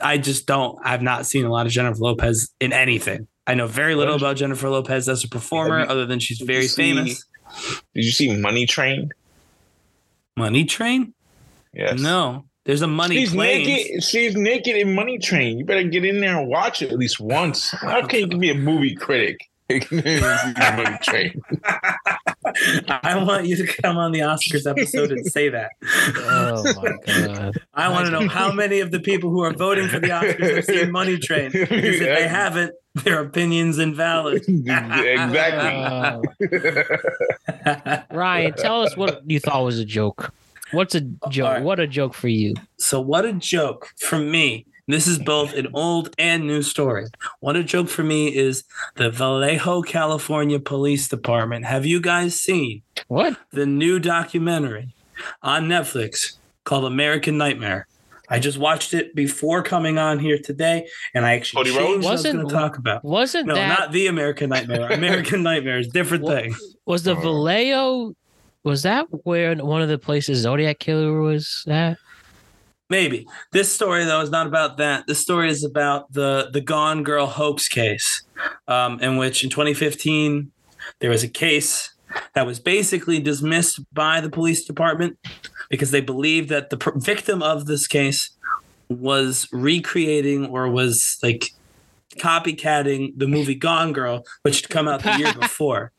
I just don't. I've not seen a lot of Jennifer Lopez in anything. I know very little about Jennifer Lopez as a performer, you- other than she's very see- famous. Did you see Money Train? Money Train? Yes. No, there's a Money She's Plane. naked. She's naked in Money Train. You better get in there and watch it at least once. How can you be a movie critic? Money Train. I want you to come on the Oscars episode and say that. Oh my god. I want to know how many of the people who are voting for the Oscars have seen Money Train. Because if they haven't, their opinion's invalid. exactly. Uh, Ryan, tell us what you thought was a joke. What's a joke? right. What a joke for you. so, what a joke for me. This is both an old and new story. What a joke for me is the Vallejo, California Police Department. Have you guys seen What? the new documentary on Netflix called American Nightmare? I just watched it before coming on here today, and I actually Cody Rhodes? changed what I was Wasn't- going to talk about. Wasn't No, that not the American Nightmare. American Nightmare is a different What- thing. was the Uh. Vallejo? Was that where one of the places Zodiac Killer was at? Maybe this story though is not about that. This story is about the the Gone Girl hoax case, um, in which in 2015 there was a case that was basically dismissed by the police department because they believed that the pr- victim of this case was recreating or was like copycatting the movie Gone Girl, which had come out the year before.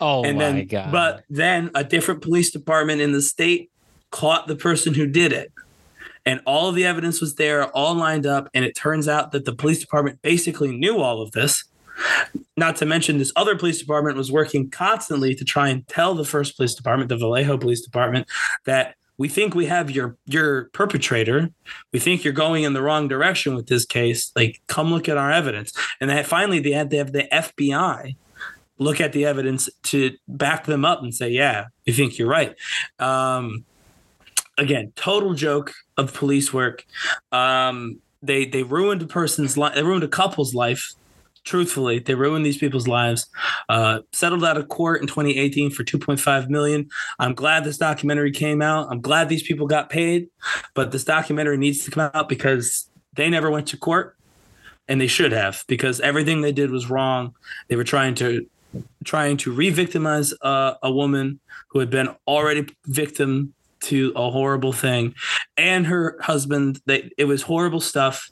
Oh and my then, god! but then a different police department in the state caught the person who did it. And all of the evidence was there, all lined up. And it turns out that the police department basically knew all of this. Not to mention, this other police department was working constantly to try and tell the first police department, the Vallejo Police Department, that we think we have your your perpetrator. We think you're going in the wrong direction with this case. Like, come look at our evidence. And then finally, they had to have the FBI look at the evidence to back them up and say, yeah, we think you're right. Um, again, total joke of police work. Um, they they ruined a person's life. They ruined a couple's life. Truthfully, they ruined these people's lives. Uh, settled out of court in 2018 for 2.5 million. I'm glad this documentary came out. I'm glad these people got paid, but this documentary needs to come out because they never went to court, and they should have because everything they did was wrong. They were trying to trying to re-victimize uh, a woman who had been already victim to a horrible thing. And her husband they it was horrible stuff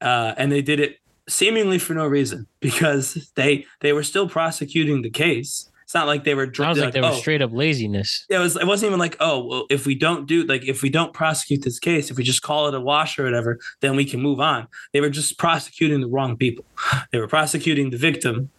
uh, and they did it seemingly for no reason because they they were still prosecuting the case. It's not like they were dr- Sounds like there was oh, straight up laziness. it was it wasn't even like oh well if we don't do like if we don't prosecute this case if we just call it a wash or whatever then we can move on. They were just prosecuting the wrong people. They were prosecuting the victim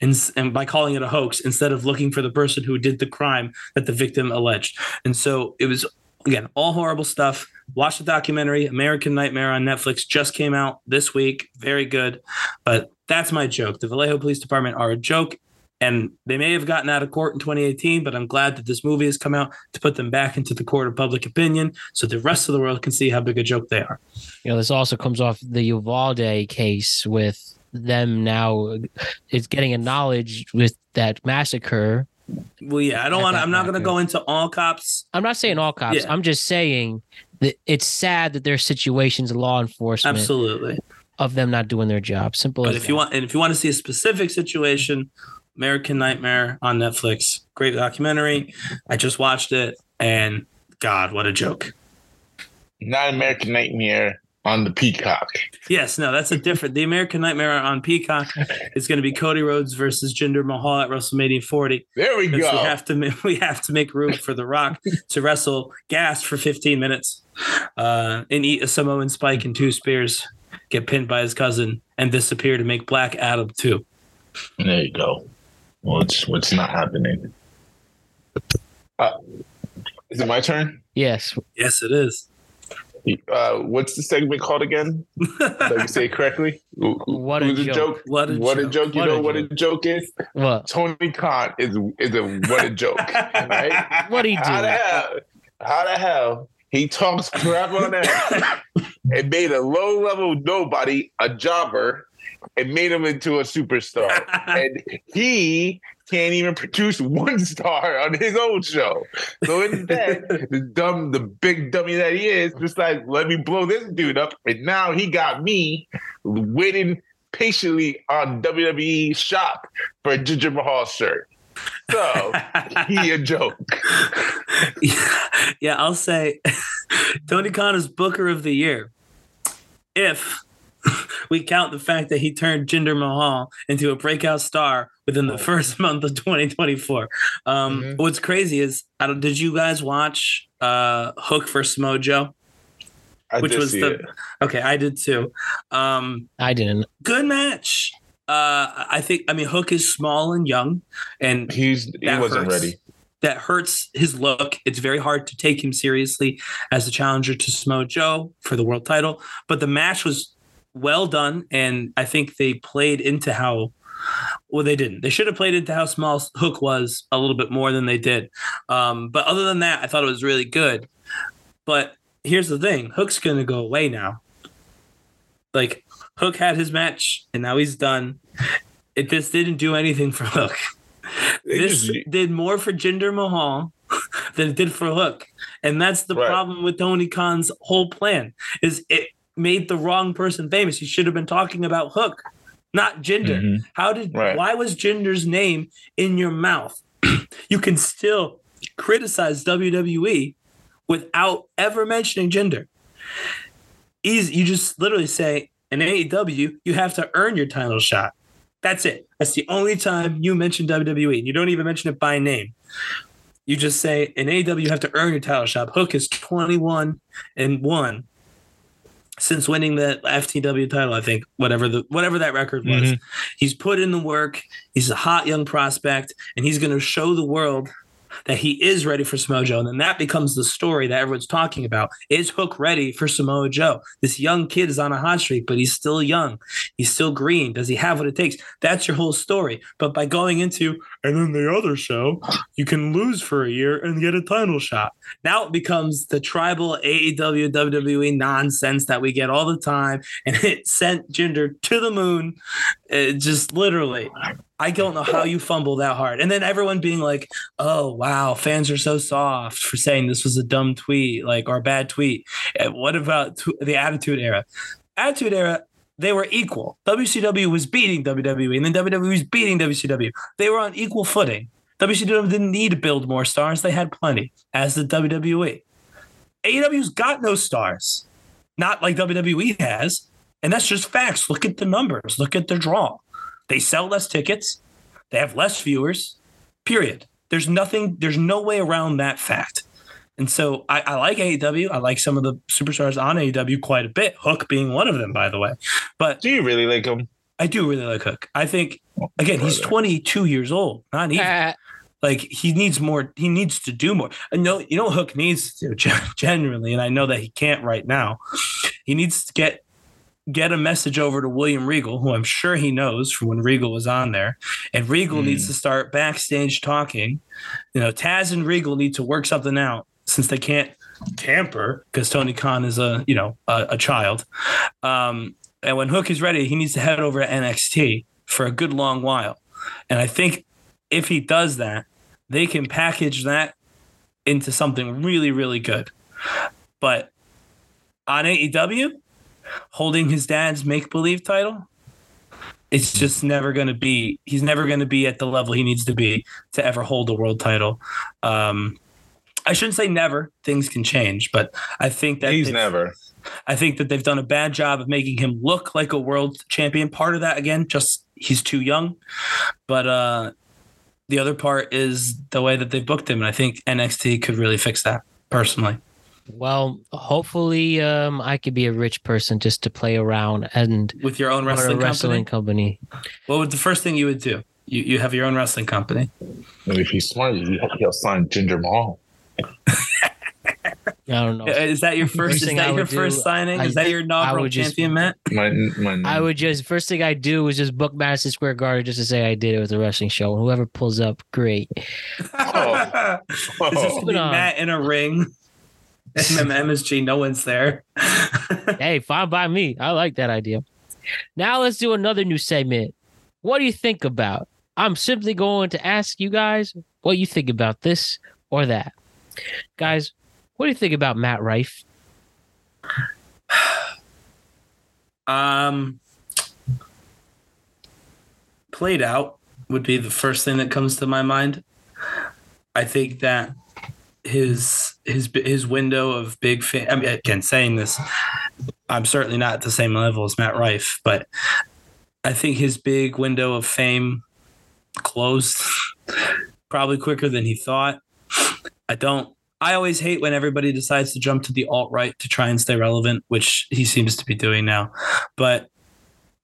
and, and by calling it a hoax instead of looking for the person who did the crime that the victim alleged. And so it was again all horrible stuff. Watch the documentary american nightmare on netflix just came out this week. Very good. But that's my joke. The vallejo police department are a joke and they may have gotten out of court in 2018 but i'm glad that this movie has come out to put them back into the court of public opinion so the rest of the world can see how big a joke they are. You know, this also comes off the Uvalde case with them now. is getting a knowledge with that massacre. well yeah i don't want i'm not going to go into all cops I'm not saying all cops. Yeah. I'm just saying that it's sad that there's situations in law enforcement absolutely of them not doing their job. Simple but as if that. you want and if you want to see a specific situation american nightmare on netflix great documentary i just watched it and god what a joke Not American Nightmare on the Peacock. Yes, no, that's a different. The American Nightmare on Peacock is going to be Cody Rhodes versus Jinder Mahal at WrestleMania 40. There we go. we have to we have to make room for The Rock to wrestle gas for 15 minutes, uh, and eat a Samoan spike and two spears, get pinned by his cousin, and disappear to make Black Adam too. there you go. What's what's not happening? Uh, is it my turn? Yes. Yes, it is. Uh, what's the segment called again? Did you say it correctly? What a Who's joke. What a What joke. joke! You What a know what a joke is? What? Tony Khan is is a what a joke, right? What do How the do? hell? How the hell he talks crap on that and made a low level nobody a jobber and made him into a superstar, and he can't even produce one star on his own show. So instead, the dumb, the big dummy that he is, just like let me blow this dude up, and now he got me waiting patiently on WWE shop for a Jinder Mahal shirt. So he a joke. yeah, I'll say Tony Khan is Booker of the Year. If we count the fact that he turned Jinder Mahal into a breakout star within the first month of 2024. Um, Mhm. What's crazy is, I don't, did you guys watch uh, Hook for Smojo? I Which did was see the- it. Okay, I did too. Um, I didn't. good match. Uh, I think. I mean, Hook is small and young, and He's he that wasn't hurts. ready. That hurts his look. It's very hard to take him seriously as a challenger to Smo Joe for the world title. But the match was well done, and I think they played into how. Well, they didn't. They should have played into how small Hook was a little bit more than they did. Um, but other than that, I thought it was really good. But here's the thing: Hook's going to go away now. Like Hook had his match, and now he's done. It just didn't do anything for Hook. This did more for Jinder Mahal than it did for Hook, and that's the Right. problem with Tony Khan's whole plan. Is it made the wrong person famous? He should have been talking about Hook, not Jinder. Mhm. How did? Right. Why was Jinder's name in your mouth? you can still criticize WWE without ever mentioning Jinder. Easy. You just literally say in AEW you have to earn your title shot. That's it. That's the only time you mention WWE. And you don't even mention it by name. You just say in AEW you have to earn your title shot. Hook is 21 and 1 since winning the FTW title, I think, whatever the whatever that record was. Mm-hmm. He's put in the work. He's a hot young prospect, and he's going to show the world that he is ready for Samoa Joe. And then that becomes the story that everyone's talking about. Is Hook ready for Samoa Joe? This young kid is on a hot streak, but he's still young. He's still green. Does he have what it takes? That's your whole story. But by going into, and then the other show, you can lose for a year and get a title shot. Now it becomes the tribal AEW, WWE nonsense that we get all the time. And it sent Jinder to the moon. It just literally. I don't know how you fumble that hard. And then everyone being like, oh, wow, fans are so soft for saying this was a dumb tweet, like, or a bad tweet. And what about the Attitude Era? Attitude Era, they were equal. WCW was beating WWE, and then WWE was beating WCW. They were on equal footing. WCW didn't need to build more stars, they had plenty, as the WWE. AEW's got no stars, not like WWE has. And that's just facts. Look at the numbers, look at the draw. They sell less tickets. They have less viewers. Period. There's nothing. There's no way around that fact. And so I, I like AEW. I like some of the superstars on AEW quite a bit. Hook being one of them, by the way. But Do you really like him? I do really like Hook. I think again he's 22 years old. Not even Ah, like he needs more. He needs to do more. I know you know what Hook needs to do gen- genuinely, and I know that he can't right now. He needs to get get a message over to William Regal, who I'm sure he knows from when Regal was on there, and Regal Hmm. needs to start backstage talking. You know, Taz and Regal need to work something out since they can't tamper because Tony Khan is a you know a, a child. Um, and when Hook is ready, he needs to head over to NXT for a good long while. And I think if he does that, they can package that into something really, really good. But on AEW, holding his dad's make believe title, it's just never going to be, he's never going to be at the level he needs to be to ever hold a world title. Um, I shouldn't say never, things can change, but I think that He's never. I think that they've done a bad job of making him look like a world champion. Part of that, again, just he's too young. But uh, the other part is the way that they've booked him. And I think NXT could really fix that personally. Well, hopefully, um, I could be a rich person just to play around and With your own run a wrestling, wrestling company, company. what would the first thing you would do? You, you have your own wrestling company. And if he's smart, he- he'll sign Jinder Mahal. I don't know. Uh, is that your first? First Is thing I that your would do, first signing? I- Is that your inaugural would just- champion, Matt? My, my I would just first thing I do was just book Madison Square Garden just to say I did it with a wrestling show. And whoever pulls up, great. Oh. Is this oh. gonna be. Matt in a ring? MSG, no one's there. hey, fine by me. I like that idea. Now let's do another new segment. What do you think about? I'm simply going to ask you guys what you think about this or that. Guys, what do you think about Matt Rife? um, played out would be the first thing that comes to my mind. I think that his his his window of big fan. I mean, again, saying this, I'm certainly not at the same level as Matt Rife, but I think his big window of fame closed probably quicker than he thought. I don't. I always hate when everybody decides to jump to the alt right to try and stay relevant, which he seems to be doing now. But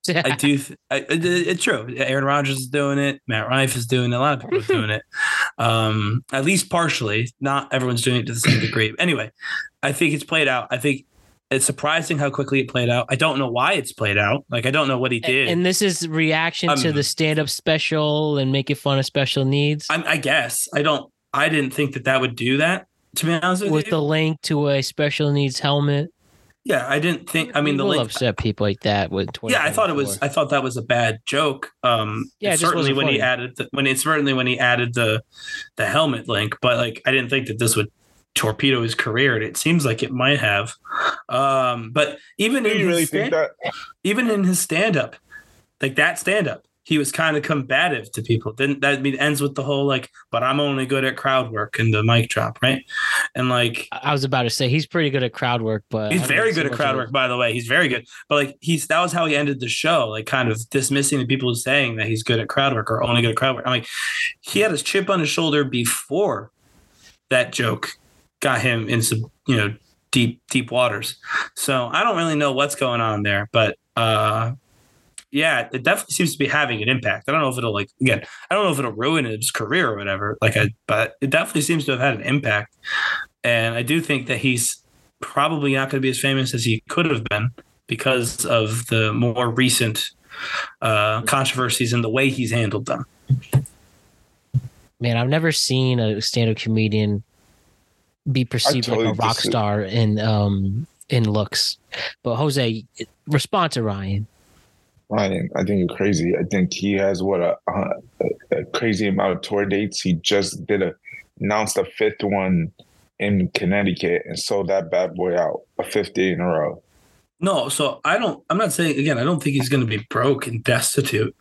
I do. I, it, it's true. Aaron Rodgers is doing it. Matt Rife is doing it. A lot of people are doing it. Um, at least partially. Not everyone's doing it to the same degree. Anyway, I think it's played out. I think it's surprising how quickly it played out. I don't know why it's played out. Like I don't know what he did. And this is reaction to Um, the stand-up special and making fun of special needs I, I guess I don't. I didn't think that that would do that. To be honest with, with you, the link to a special needs helmet. yeah, I didn't think. I mean, the link. upset people like that with. Yeah, I thought it was. I thought that was a bad joke. Um, Yeah, certainly wasn't when he added the, when it's certainly when he added the the helmet link, but like I didn't think that this would torpedo his career, and it seems like it might have. Um, but even Do in you his really stand, think that? even in his stand up, like that stand up, he was kind of combative to people. Didn't that mean ends with the whole like, but I'm only good at crowd work and the mic drop, right? And like I was about to say he's pretty good at crowd work, but He's very good at crowd work, by the way. He's very good. But like he's that was how he ended the show, like kind of dismissing the people saying that he's good at crowd work or only good at crowd work. I'm like, he had his chip on his shoulder before that joke got him in some, you know, deep, deep waters. So I don't really know what's going on there, but uh yeah, it definitely seems to be having an impact. I don't know if it'll like again, I don't know if it'll ruin his career or whatever. Like I but it definitely seems to have had an impact. And I do think that he's probably not going to be as famous as he could have been because of the more recent uh, controversies and the way he's handled them. Man, I've never seen a stand-up comedian be perceived totally like a rock star in um in looks. But Jose, respond to Ryan. Ryan, I think you're crazy. I think he has what a, a, a crazy amount of tour dates. He just did a announced a fifth one in Connecticut and sold that bad boy out a fifth day in a row. No, so I don't. I'm not saying again. I don't think he's going to be broke and destitute,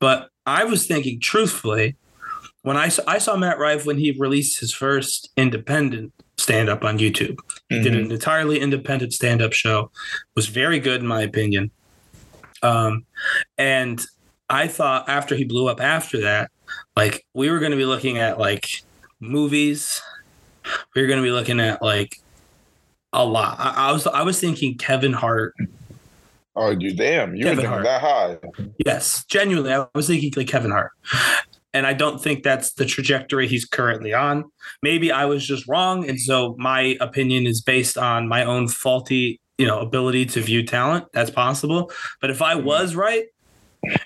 but I was thinking truthfully when I saw, I saw Matt Rife when he released his first independent stand up on YouTube. He did Mhm. an entirely independent stand up show. Was very good in my opinion. Um, and I thought after he blew up after that, like we were going to be looking at like movies. We were going to be looking at like a lot. I, I was I was thinking Kevin Hart. Oh, dude, damn, you were Kevin thinking Hart. that high. Yes, genuinely, I was thinking like Kevin Hart. And I don't think that's the trajectory he's currently on. Maybe I was just wrong, and so my opinion is based on my own faulty, you know, ability to view talent. That's possible. But if I mm-hmm. was right,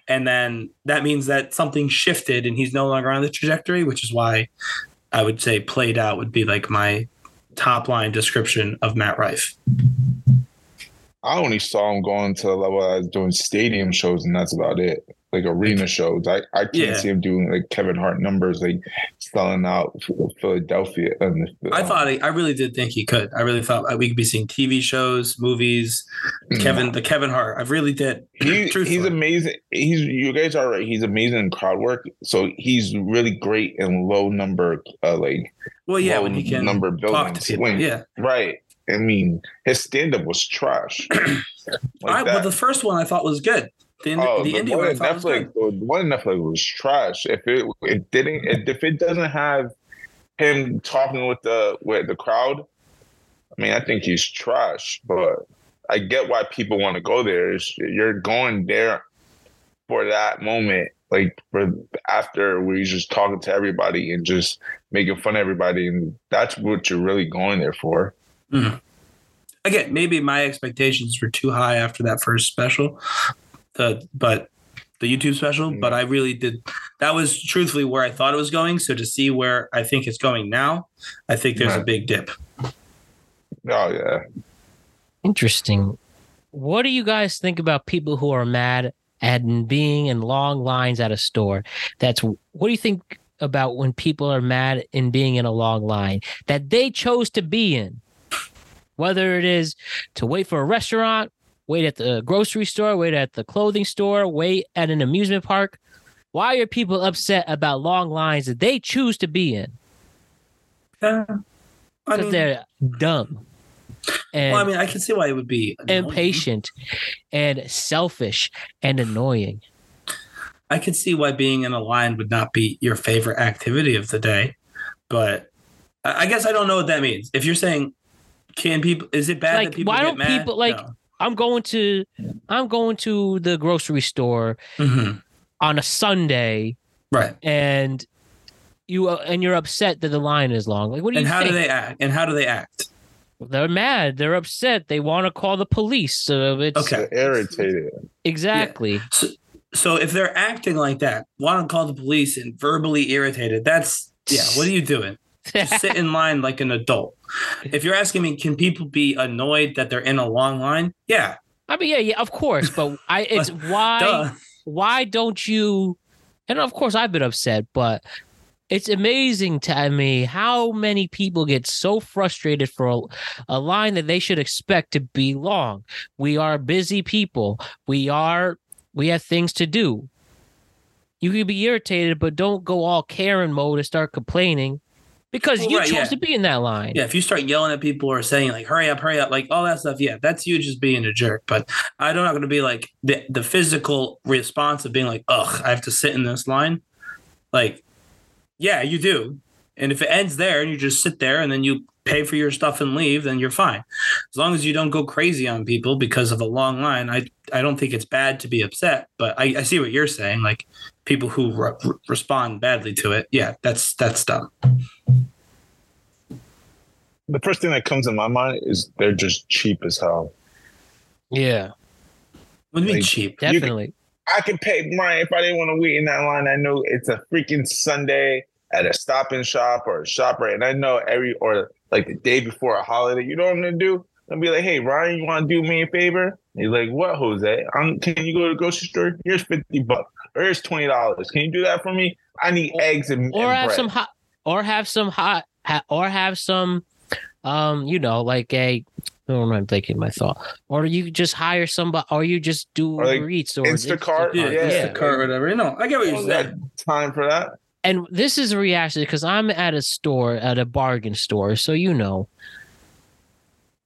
and then that means that something shifted and he's no longer on the trajectory, which is why I would say played out would be like my top line description of Matt Rife. I only saw him going to the level I was doing stadium shows, and that's about it. Like arena shows. I, I can't Yeah. see him doing like Kevin Hart numbers, like selling out Philadelphia. And I thought he, I really did think he could. I really thought we could be seeing TV shows, movies, Kevin, the Kevin Hart. I really did. He, he's amazing. He's you guys are right. He's amazing in crowd work. So he's really great in low number, uh, like Well, yeah, when he can number buildings. When- yeah, right. I mean, his stand up was trash. All right, but the first one I thought was good. The, Oh, the the, indie one one Netflix, the one on Netflix was trash. If it it didn't, if it doesn't have him talking with the with the crowd, I mean, I think he's trash. But I get why people want to go there. Is you're going there for that moment, like for after where he's just talking to everybody and just making fun of everybody, and that's what you're really going there for. Mm-hmm. Again, maybe my expectations were too high after that first special, the but the YouTube special. Mm. But I really did. That was truthfully where I thought it was going. So to see where I think it's going now, I think there's a big dip. Oh yeah, Interesting. What do you guys think about people who are mad at being in long lines at a store? That's what do you think about when people are mad in being in a long line that they chose to be in? Whether it is to wait for a restaurant, wait at the grocery store, wait at the clothing store, wait at an amusement park. Why are people upset about long lines that they choose to be in? Uh, I Because mean, they're dumb. And well, I mean, I can see why it would be annoying. impatient and selfish and annoying. I can see why being in a line would not be your favorite activity of the day, but I guess I don't know what that means. If you're saying, can people? Is it bad Like, that people why get don't mad? people, like- I'm going to I'm going to the grocery store No. Mhm. on a Sunday right? and you uh, and you're upset that the line is long. Like what do you And how think? do they act? And how do they act? They're mad. They're upset. They want to call the police. So it's Okay. They're irritated. exactly. So, so if they're acting like that, want to call the police and verbally irritated, that's yeah. What are you doing? Sit in line like an adult. If you're asking me, can people be annoyed that they're in a long line? Yeah. I mean, yeah, yeah, of course, but I it's why Duh. why don't you and of course i've been upset but it's amazing to me how many people get so frustrated for a, a line that they should expect to be long we are busy people we are we have things to do you can be irritated but don't go all karen mode and start complaining because Well, you right, chose yeah. to be in that line Yeah, if you start yelling at people or saying like "hurry up, hurry up," like all that stuff, yeah, that's you just being a jerk. But I'm not going to be like the the physical response of being like, "Ugh, I have to sit in this line." Like, yeah, you do. And if it ends there and you just sit there and then you pay for your stuff and leave, then you're fine. As long as you don't go crazy on people because of a long line, I I don't think it's bad to be upset. But I, I see what you're saying. Like people who re- re- respond badly to it, yeah, that's that's dumb. The first thing that comes in my mind is they're just cheap as hell. yeah What do you mean Like, cheap? You can- definitely I could pay mine if I didn't want to wait in that line. I know it's a freaking Sunday at a stop and shop or a ShopRite, and I know every or like the day before a holiday. You know what I'm gonna do? I'm gonna be like, hey Ryan, you want to do me a favor? And he's like, what, Jose? I'm, can you go to the grocery store? Here's fifty bucks or here's twenty dollars. Can you do that for me? I need eggs and, or and have bread. some hot or have some hot ha, or have some um you know like a oh, I'm thinking my thought or you just hire somebody or you just do Or like Uber Eats or Instacart, Yeah, yeah. Instacart or whatever. You know, I get what I you're don't got saying. time for that. and this is a reaction because I'm at a store at a bargain store so you know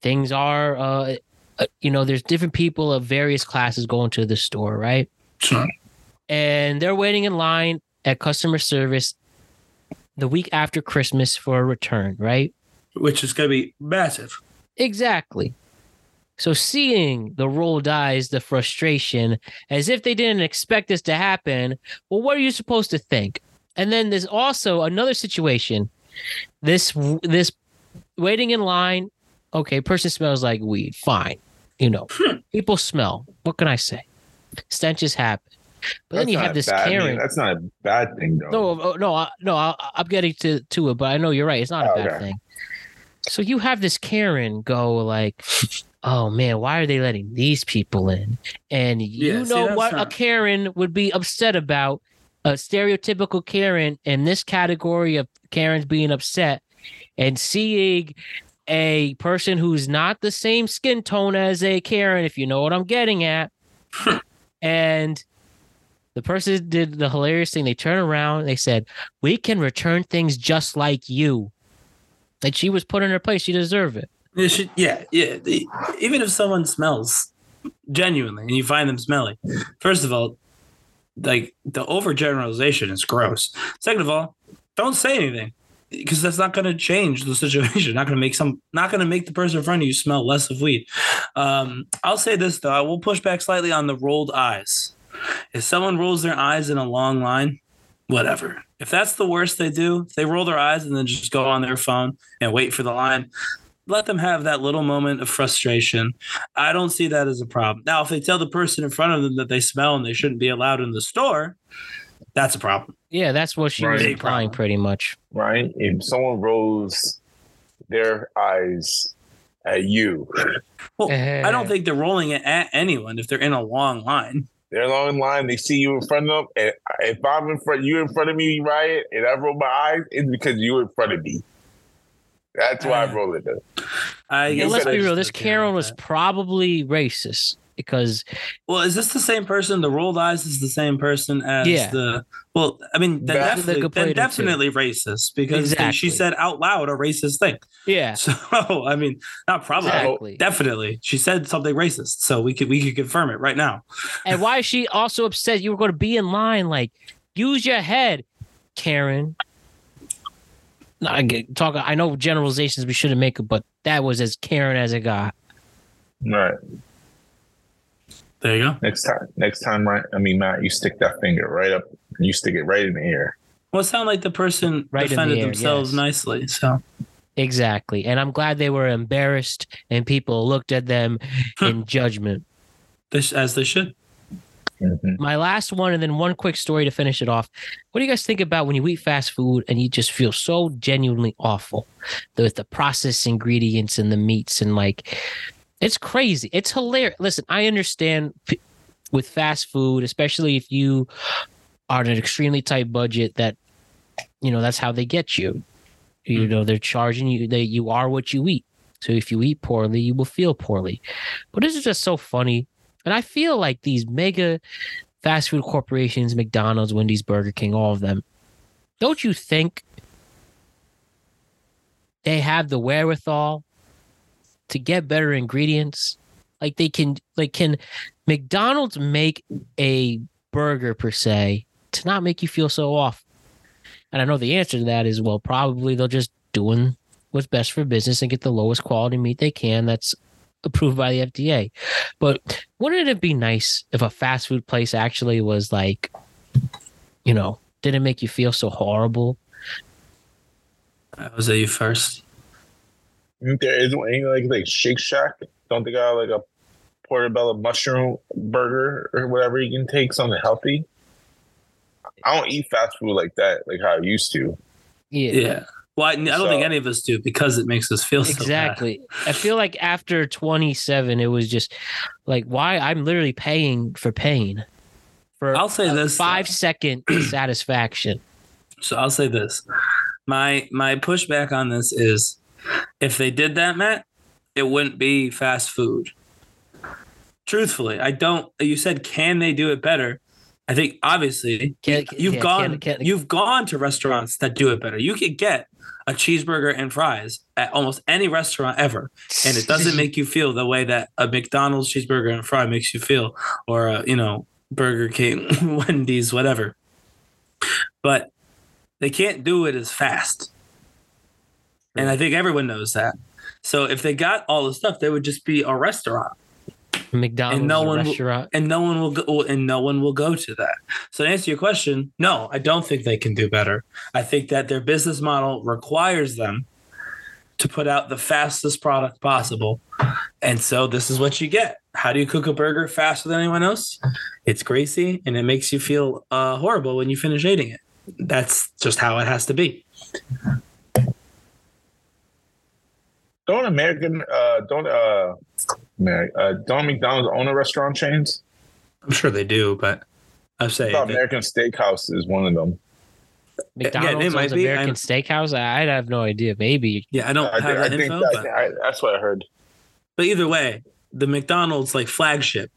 things are uh uh, you know there's different people of various classes going to the store right Sure. and they're waiting in line at customer service the week after Christmas for a return right Which is going to be massive. Exactly. So seeing the roll dies, the frustration, as if they didn't expect this to happen, well, what are you supposed to think? And then there's also another situation. This this waiting in line, okay, person smells like weed. Fine. You know, hmm. people smell. What can I say? Stenches happen. But then you have this bad. I mean, that's not a bad thing though. No, oh, no, I- no. I, I'm getting to to it, but I know you're right. It's not a Oh, bad okay. thing. So you have this Karen go like, "Oh man, why are they letting these people in?" And you Yeah, know that's what a Karen would be upset about. A stereotypical Karen in this category of Karens being upset and seeing a person who's not the same skin tone as a Karen, if you know what I'm getting at. and the person did the hilarious thing. They turn around and they said, We can return things just like you. Like she was put in her place. She deserved it. It should, yeah, yeah. Even if someone smells genuinely and you find them smelly, first of all, like the overgeneralization is gross. Second of all, don't say anything because that's not going to change the situation. Not going to make some, not going to make the person in front of you smell less of weed. Um, I'll say this though, I will push back slightly on the rolled eyes. If someone rolls their eyes in a long line, whatever. If that's the worst they do, they roll their eyes and then just go on their phone and wait for the line, let them have that little moment of frustration. I don't see that as a problem. Now, if they tell the person in front of them that they smell and they shouldn't be allowed in the store, that's a problem. Yeah, that's what she was implying pretty much. right? If someone rolls their eyes at you, Well, I don't eh. think they're rolling it at anyone if they're in a long line. They're long in line, they see you in front of them. And if I'm in front, you in front of me, Riot, and I roll my eyes, it's because you're in front of me. That's why I roll it. Though. I Yeah, let's be real. This don't care Karen was probably racist because Well, is this the same person? The rolled eyes is the same person as Yeah. the. Well, I mean, then Back- definitely, The then complainer, too. definitely racist because they- she said out loud a racist thing. yeah, So I mean, not probably, Exactly. definitely, she said something racist. So we could we could confirm it right now. and why is she also upset you were going to be in line? Like, use your head, Karen. No, I get talk. I know generalizations we shouldn't make, but that was as Karen as it got. Right. There you go. Next time, next time, right? I mean, Matt, you stick that finger right up. You stick it right in the ear. Well, it sounded like the person Right in the defended air, themselves yes. nicely. So Exactly, and I'm glad they were embarrassed and people looked at them in judgment. this as they should. Mhm. My last one, and then one quick story to finish it off. What do you guys think about when you eat fast food and you just feel so genuinely awful with the processed ingredients and the meats and like it's crazy. It's hilarious. Listen, I understand p- with fast food, especially if you are on an extremely tight budget, that you know that's how they get you. You mm. know they're charging you. They you are what you eat. So if you eat poorly, you will feel poorly. But this is just so funny. And I feel like these mega fast food corporations, McDonald's, Wendy's, Burger King, all of them, don't you think they have the wherewithal to get better ingredients? Like they can like can McDonald's make a burger per se to not make you feel so off? And I know the answer to that is well, probably they're just doing what's best for business and get the lowest quality meat they can that's approved by the FDA. But wouldn't it be nice if a fast food place actually was like, you know, didn't make you feel so horrible? I was at you first. Ain't There is any like like Shake Shack. Don't they got like a portobello mushroom burger or whatever you can take something healthy? I don't eat fast food like that, like how I used to. Yeah. Yeah. Well, I, I don't So- think any of us do because it makes us feel so bad. Exactly. I feel like after 27, it was just like, why? I'm literally paying for pain. For I'll say a this, five though. second satisfaction. So I'll say this. My my pushback on this is if they did that, Matt, it wouldn't be fast food. Truthfully, I don't you said can they do it better? I think obviously Can- you've yeah, gone can- can- you've gone to restaurants that do it better. You could get a cheeseburger and fries at almost any restaurant ever, and it doesn't make you feel the way that a McDonald's cheeseburger and fry makes you feel, or a, you know Burger King, Wendy's, whatever. But they can't do it as fast, and I think everyone knows that. So if they got all the stuff, they would just be a restaurant McDonald's no one will- restaurant. and no one will go and no one will go to that. So to answer your question, no, I don't think they can do better. I think that their business model requires them to put out the fastest product possible. And so this is what you get. How do you cook a burger faster than anyone else? It's greasy and it makes you feel uh, horrible when you finish eating it. That's just how it has to be. Don't American uh don't uh, Ameri- uh don't McDonald's own a restaurant chains? I'm sure they do, but I'm saying that- American Steakhouse is one of them. McDonald's it might owns be. American I'm- Steakhouse. I, I have no idea. Maybe yeah, I don't I have think, I that think info. that, but- I, that's what I heard. But either way, the McDonald's like flagship,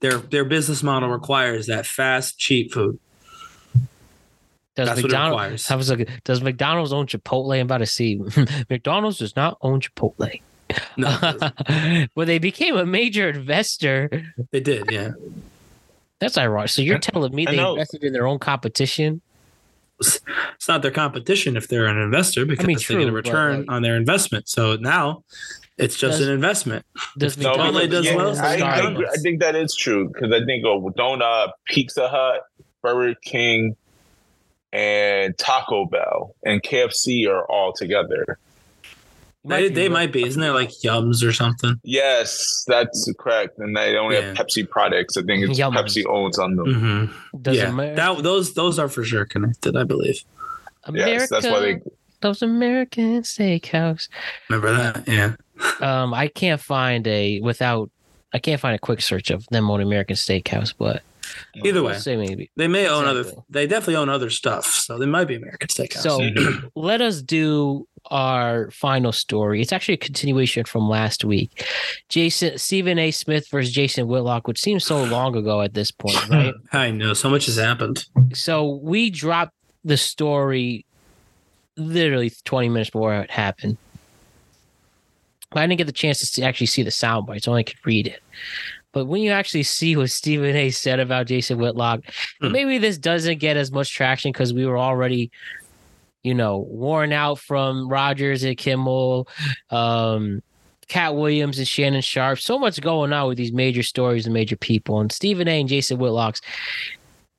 their their business model requires that fast, cheap food. Does That's what it McDonald's? requires. I was like, does McDonald's own Chipotle? I'm about to see. McDonald's does not own Chipotle. No, well, they became a major investor. they did. Yeah. That's ironic. So you're telling me I they know. invested in their own competition? It's not their competition if they're an investor because mean, they get true, a return like- on their investment. So now it's just Does- an investment. Does No, McDonald's Chipotle does yeah, well, I, think, I think that is true because I think oh, don't uh, Pizza Hut, Burger King, and Taco Bell and KFC are all together. They, they might be. Isn't there like Yums or something? Yes, that's correct. And they only Yeah. have Pepsi products. I think it's Yums. Pepsi owns on them. Mm-hmm. Does yeah, Amer- that, those those are for sure connected. I believe. America Yes, that's why they. loves American Steakhouse. Remember that? Yeah. Um, I can't find a without. I can't find a quick search of them on American Steakhouse, but Either way, say maybe. they may own other. They definitely own other stuff. So they might be American Steakhouse. So mhm. let us do our final story. It's actually a continuation from last week. Jason Stephen A. Smith versus Jason Whitlock, which seems so long ago at this point, right? I know so much has happened. so we dropped the story literally 20 minutes before it happened. I didn't get the chance to see, actually see the sound bites, only could read it. But when you actually see what Stephen A said about Jason Whitlock, Hmm. maybe this doesn't get as much traction because we were already, you know, worn out from Rodgers and Kimmel, um, Katt Williams and Shannon Sharpe. So much going on with these major stories and major people. And Stephen A and Jason Whitlock's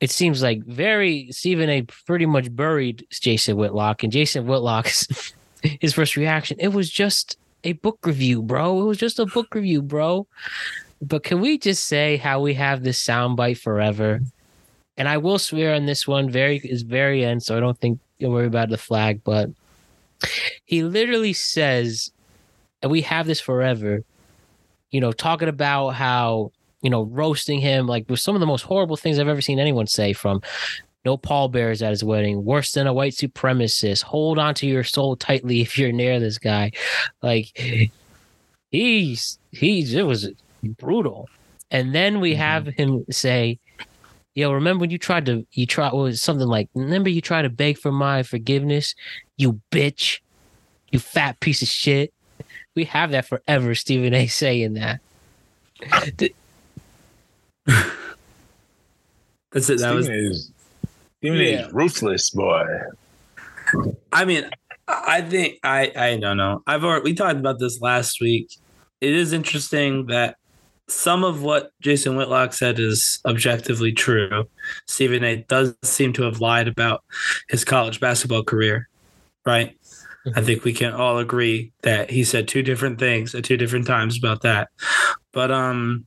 it seems like very Stephen A. pretty much buried Jason Whitlock, and Jason Whitlock's his first reaction. It was just a book review, bro. It was just a book review, bro. But can we just say how we have this soundbite forever? And I will swear on this one, very is very end, so I don't think you'll worry about the flag. But he literally says, and we have this forever. You know, talking about how you know, roasting him like with some of the most horrible things I've ever seen anyone say from no pallbearers at his wedding, worse than a white supremacist, hold on to your soul tightly if you're near this guy. Like he's he's it was brutal. And then we mm-hmm. have him say, Yo, remember when you tried to you tried what was it, something like remember you tried to beg for my forgiveness, you bitch, you fat piece of shit. We have that forever, Stephen A saying that. That's it. That was. Stephen is, Stephen Yeah. is ruthless, boy. I mean, I think I I don't know. I've already we talked about this last week. It is interesting that some of what Jason Whitlock said is objectively true. Stephen A. does seem to have lied about his college basketball career, right? I think we can all agree that he said two different things at two different times about that. But um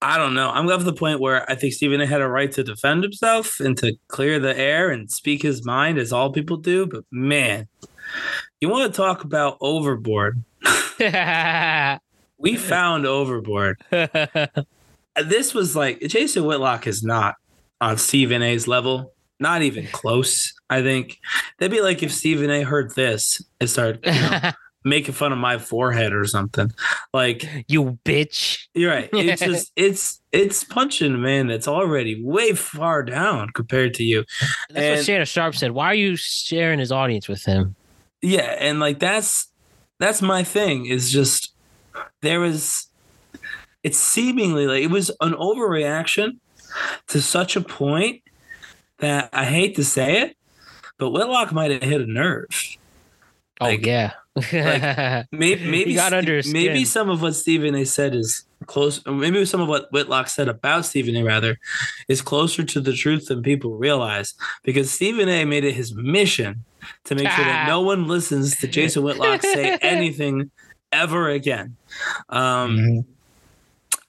I don't know. I'm of the point where I think Stephen A had a right to defend himself and to clear the air and speak his mind as all people do. But man, you want to talk about overboard. We found overboard. This was like Jason Whitlock is not on Stephen A's level, not even close. I think that'd be like if Stephen A heard this and started you know, making fun of my forehead or something. Like you bitch. you're right. It's just it's it's punching a man that's already way far down compared to you. That's And- what Shannon Sharpe said. Why are you sharing his audience with him? Yeah, and like that's that's my thing is just there was it's seemingly like it was an overreaction to such a point that I hate to say it, but Whitlock might have hit a nerve. Oh Like- yeah. Maybe maybe He got under his maybe skin. some of what Stephen A said is close. Maybe some of what Whitlock said about Stephen A rather is closer to the truth than people realize because Stephen A made it his mission to make sure that no one listens to Jason Whitlock say anything ever again. Um,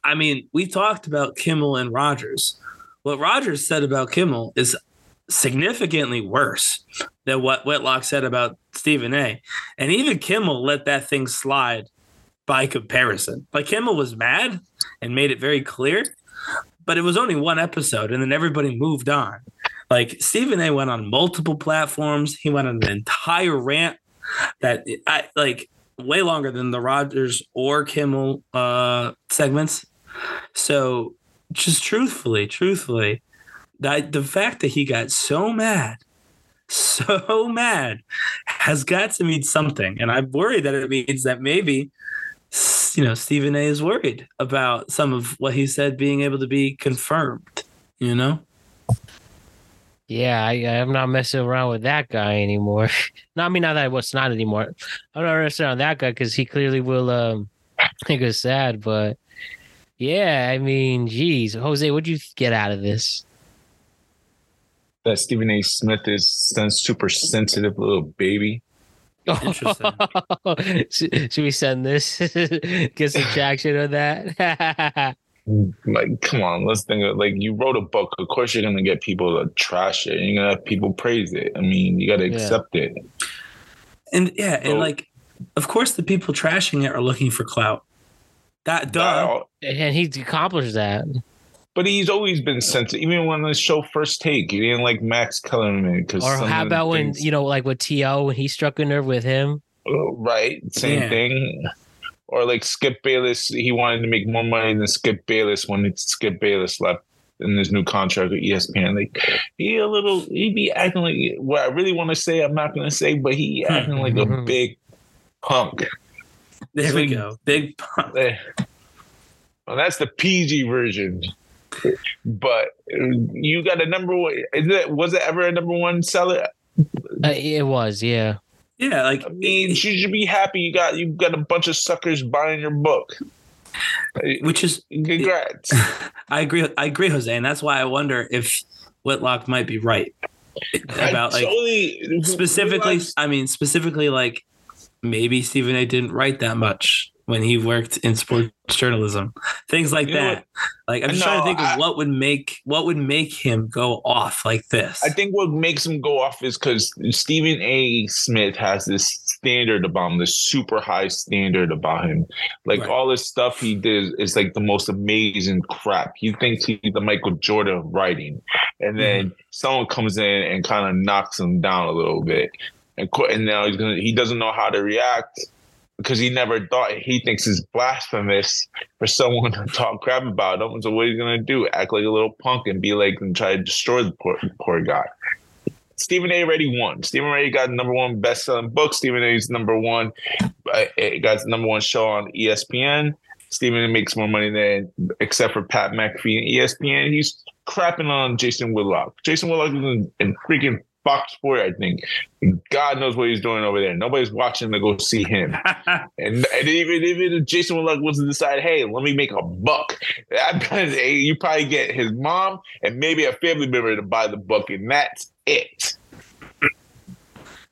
I mean, we talked about Kimmel and Rodgers. What Rodgers said about Kimmel is significantly worse than what Whitlock said about Stephen A. And even Kimmel let that thing slide by comparison. Like Kimmel was mad and made it very clear, but it was only one episode and then everybody moved on. Like Stephen A went on multiple platforms. He went on an entire rant that I like way longer than the Rodgers or Kimmel uh segments. So just truthfully, truthfully, that the fact that he got so mad, so mad has got to mean something. And I'm worried that it means that maybe, you know, Stephen A is worried about some of what he said being able to be confirmed, you know? Yeah, I, I'm not messing around with that guy anymore. not I mean not that I was not anymore. I'm not messing around with that guy because he clearly will um make us sad. But yeah, I mean, geez, Jose, what'd you get out of this? That Stephen A. Smith is sen- super sensitive little baby. Interesting. should, should we send this? Get some traction on that. Like, come on, let's think of like you wrote a book. Of course, you're gonna get people to trash it. You're gonna have people praise it. I mean, you got to Yeah. accept it. And yeah, So- and like, of course, the people trashing it are looking for clout. That duh. And he's accomplished that. But he's always been sensitive. Even when the show first take, he didn't like Max Kellerman because Or how about when you know, like with To when he struck a nerve with him? Oh, right, same Yeah. thing. Or like Skip Bayless, he wanted to make more money than Skip Bayless when it's Skip Bayless left in his new contract with ESPN. Like he a little, he be acting like what I really want to say. I'm not gonna say, but he acting like a big punk. There we Sweet. go. Big punk. Eh. Well, that's the PG version. But you got a number one. Is it was it ever a number one seller? Uh, it was, yeah. Yeah, like I mean, you should be happy. You got you got a bunch of suckers buying your book. which is Congrats. I agree. I agree, Jose, and that's why I wonder if Whitlock might be right about I like totally- specifically. I mean, specifically like maybe Stephen A. didn't write that much when he worked in sports journalism, things like You that. Like I'm just trying to think I- of what would make what would make him go off like this. I think what makes him go off is because Stephen A. Smith has this standard about him, this super high standard about him. Like Right. all this stuff he did is like the most amazing crap. He thinks he's the Michael Jordan of writing, and then Mm-hmm. someone comes in and kind of knocks him down a little bit, and and now he's gonna he doesn't know how to react. Because he never thought he thinks it's blasphemous for someone to talk crap about him. So what he's gonna do? Act like a little punk and be like and try to destroy the poor, poor guy. Stephen A. already won. Stephen A. got number one best selling book. Stephen A.'s number one. uh, It got number one show on ESPN. Stephen A. makes more money than except for Pat McAfee and ESPN. He's crapping on Jason Whitlock. Jason Whitlock is in freaking Fox Sport, I think. God knows what he's doing over there. Nobody's watching to go see him. And, and even even if Jason Whitlock was to decide, hey, let me make a buck, you probably get his mom and maybe a family member to buy the book, and that's it.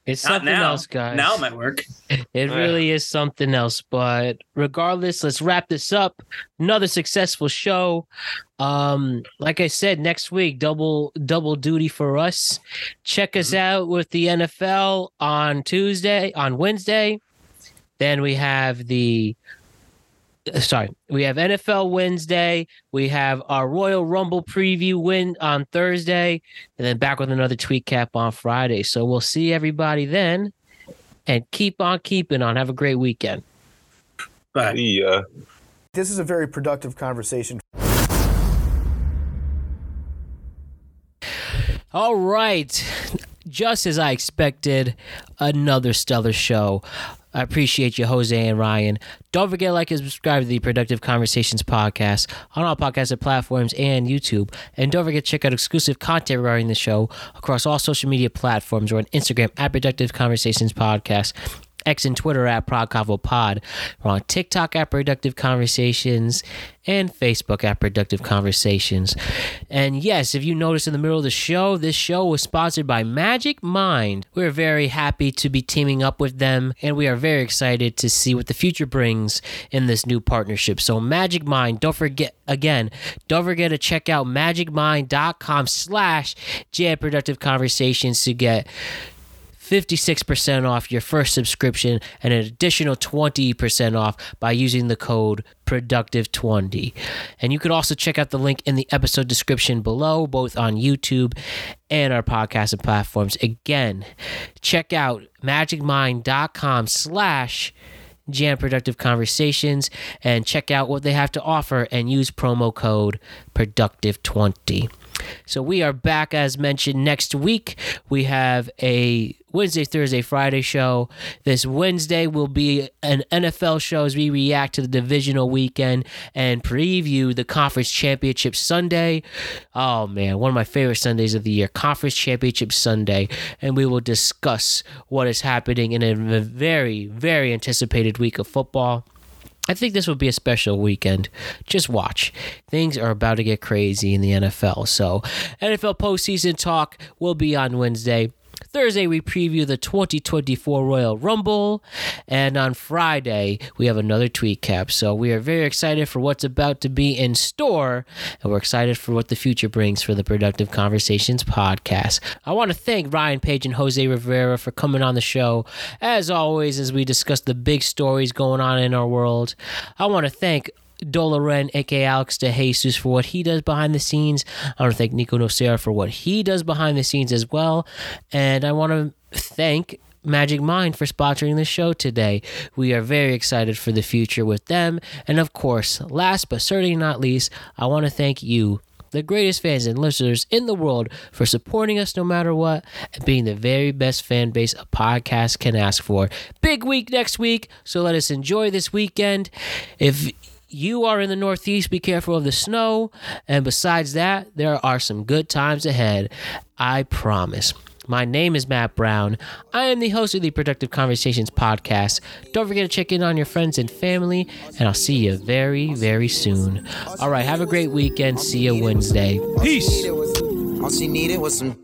It's Not something now. else, guys. now it might work. It really is something else. But regardless, let's wrap this up. Another successful show. Um, like I said, next week, double double duty for us. Check us out with the NFL on Tuesday, on Wednesday. Then we have the uh, Uh, sorry, we have NFL Wednesday. We have our Royal Rumble preview win on Thursday, and then back with another tweet cap on Friday. So we'll see everybody then and keep on keeping on. Have a great weekend. But Yeah. This is a very productive conversation. All right. Just as I expected, another stellar show. I appreciate you, Jose and Ryan. Don't forget to like and subscribe to the Productive Conversations podcast on all podcast platforms and YouTube. And don't forget to check out exclusive content regarding the show across all social media platforms or on Instagram at Productive Conversations Podcast. X and Twitter at ProdConvoPod. We're on TikTok at Productive Conversations and Facebook at Productive Conversations. And yes, if you notice in the middle of the show, this show was sponsored by Magic Mind. We're very happy to be teaming up with them, and we are very excited to see what the future brings in this new partnership. So Magic Mind, don't forget again, don't forget to check out magicmind.com slash Jam Productive Conversations to get 56% off your first subscription and an additional 20% off by using the code productive20 and you could also check out the link in the episode description below both on youtube and our podcasting platforms. Again check out magicmind.com slash jam and check out what they have to offer and use promo code productive20 So we are back as mentioned next week. We have a Wednesday, Thursday, Friday show. This Wednesday will be an NFL show as we react to the divisional weekend and preview the conference championship Sunday. Oh man, one of my favorite Sundays of the year, conference championship Sunday, and we will discuss what is happening in a very, very anticipated week of football. I think this will be a special weekend. Just watch. Things are about to get crazy in the NFL. So, NFL postseason talk will be on Wednesday. Thursday, we preview the 2024 Royal Rumble. And on Friday, we have another tweet cap. So we are very excited for what's about to be in store. And we're excited for what the future brings for the Productive Conversations podcast. I want to thank Ryan Page and Jose Rivera for coming on the show. As always, as we discuss the big stories going on in our world, I want to thank Doloren, aka Alex De Jesus, for what he does behind the scenes. I want to thank Nico Nocera for what he does behind the scenes as well. And I want to thank Magic Mind for sponsoring the show today. We are very excited for the future with them. And of course, last but certainly not least, I want to thank you, the greatest fans and listeners in the world, for supporting us no matter what and being the very best fan base a podcast can ask for. Big week next week, so let us enjoy this weekend. If you are in the Northeast, be careful of the snow. And besides that, there are some good times ahead. I promise. My name is Matt Brown. I am the host of the Productive Conversations podcast. Don't forget to check in on your friends and family, and I'll see you very, very soon. All right, have a great weekend. See you Wednesday. Peace. All she needed was some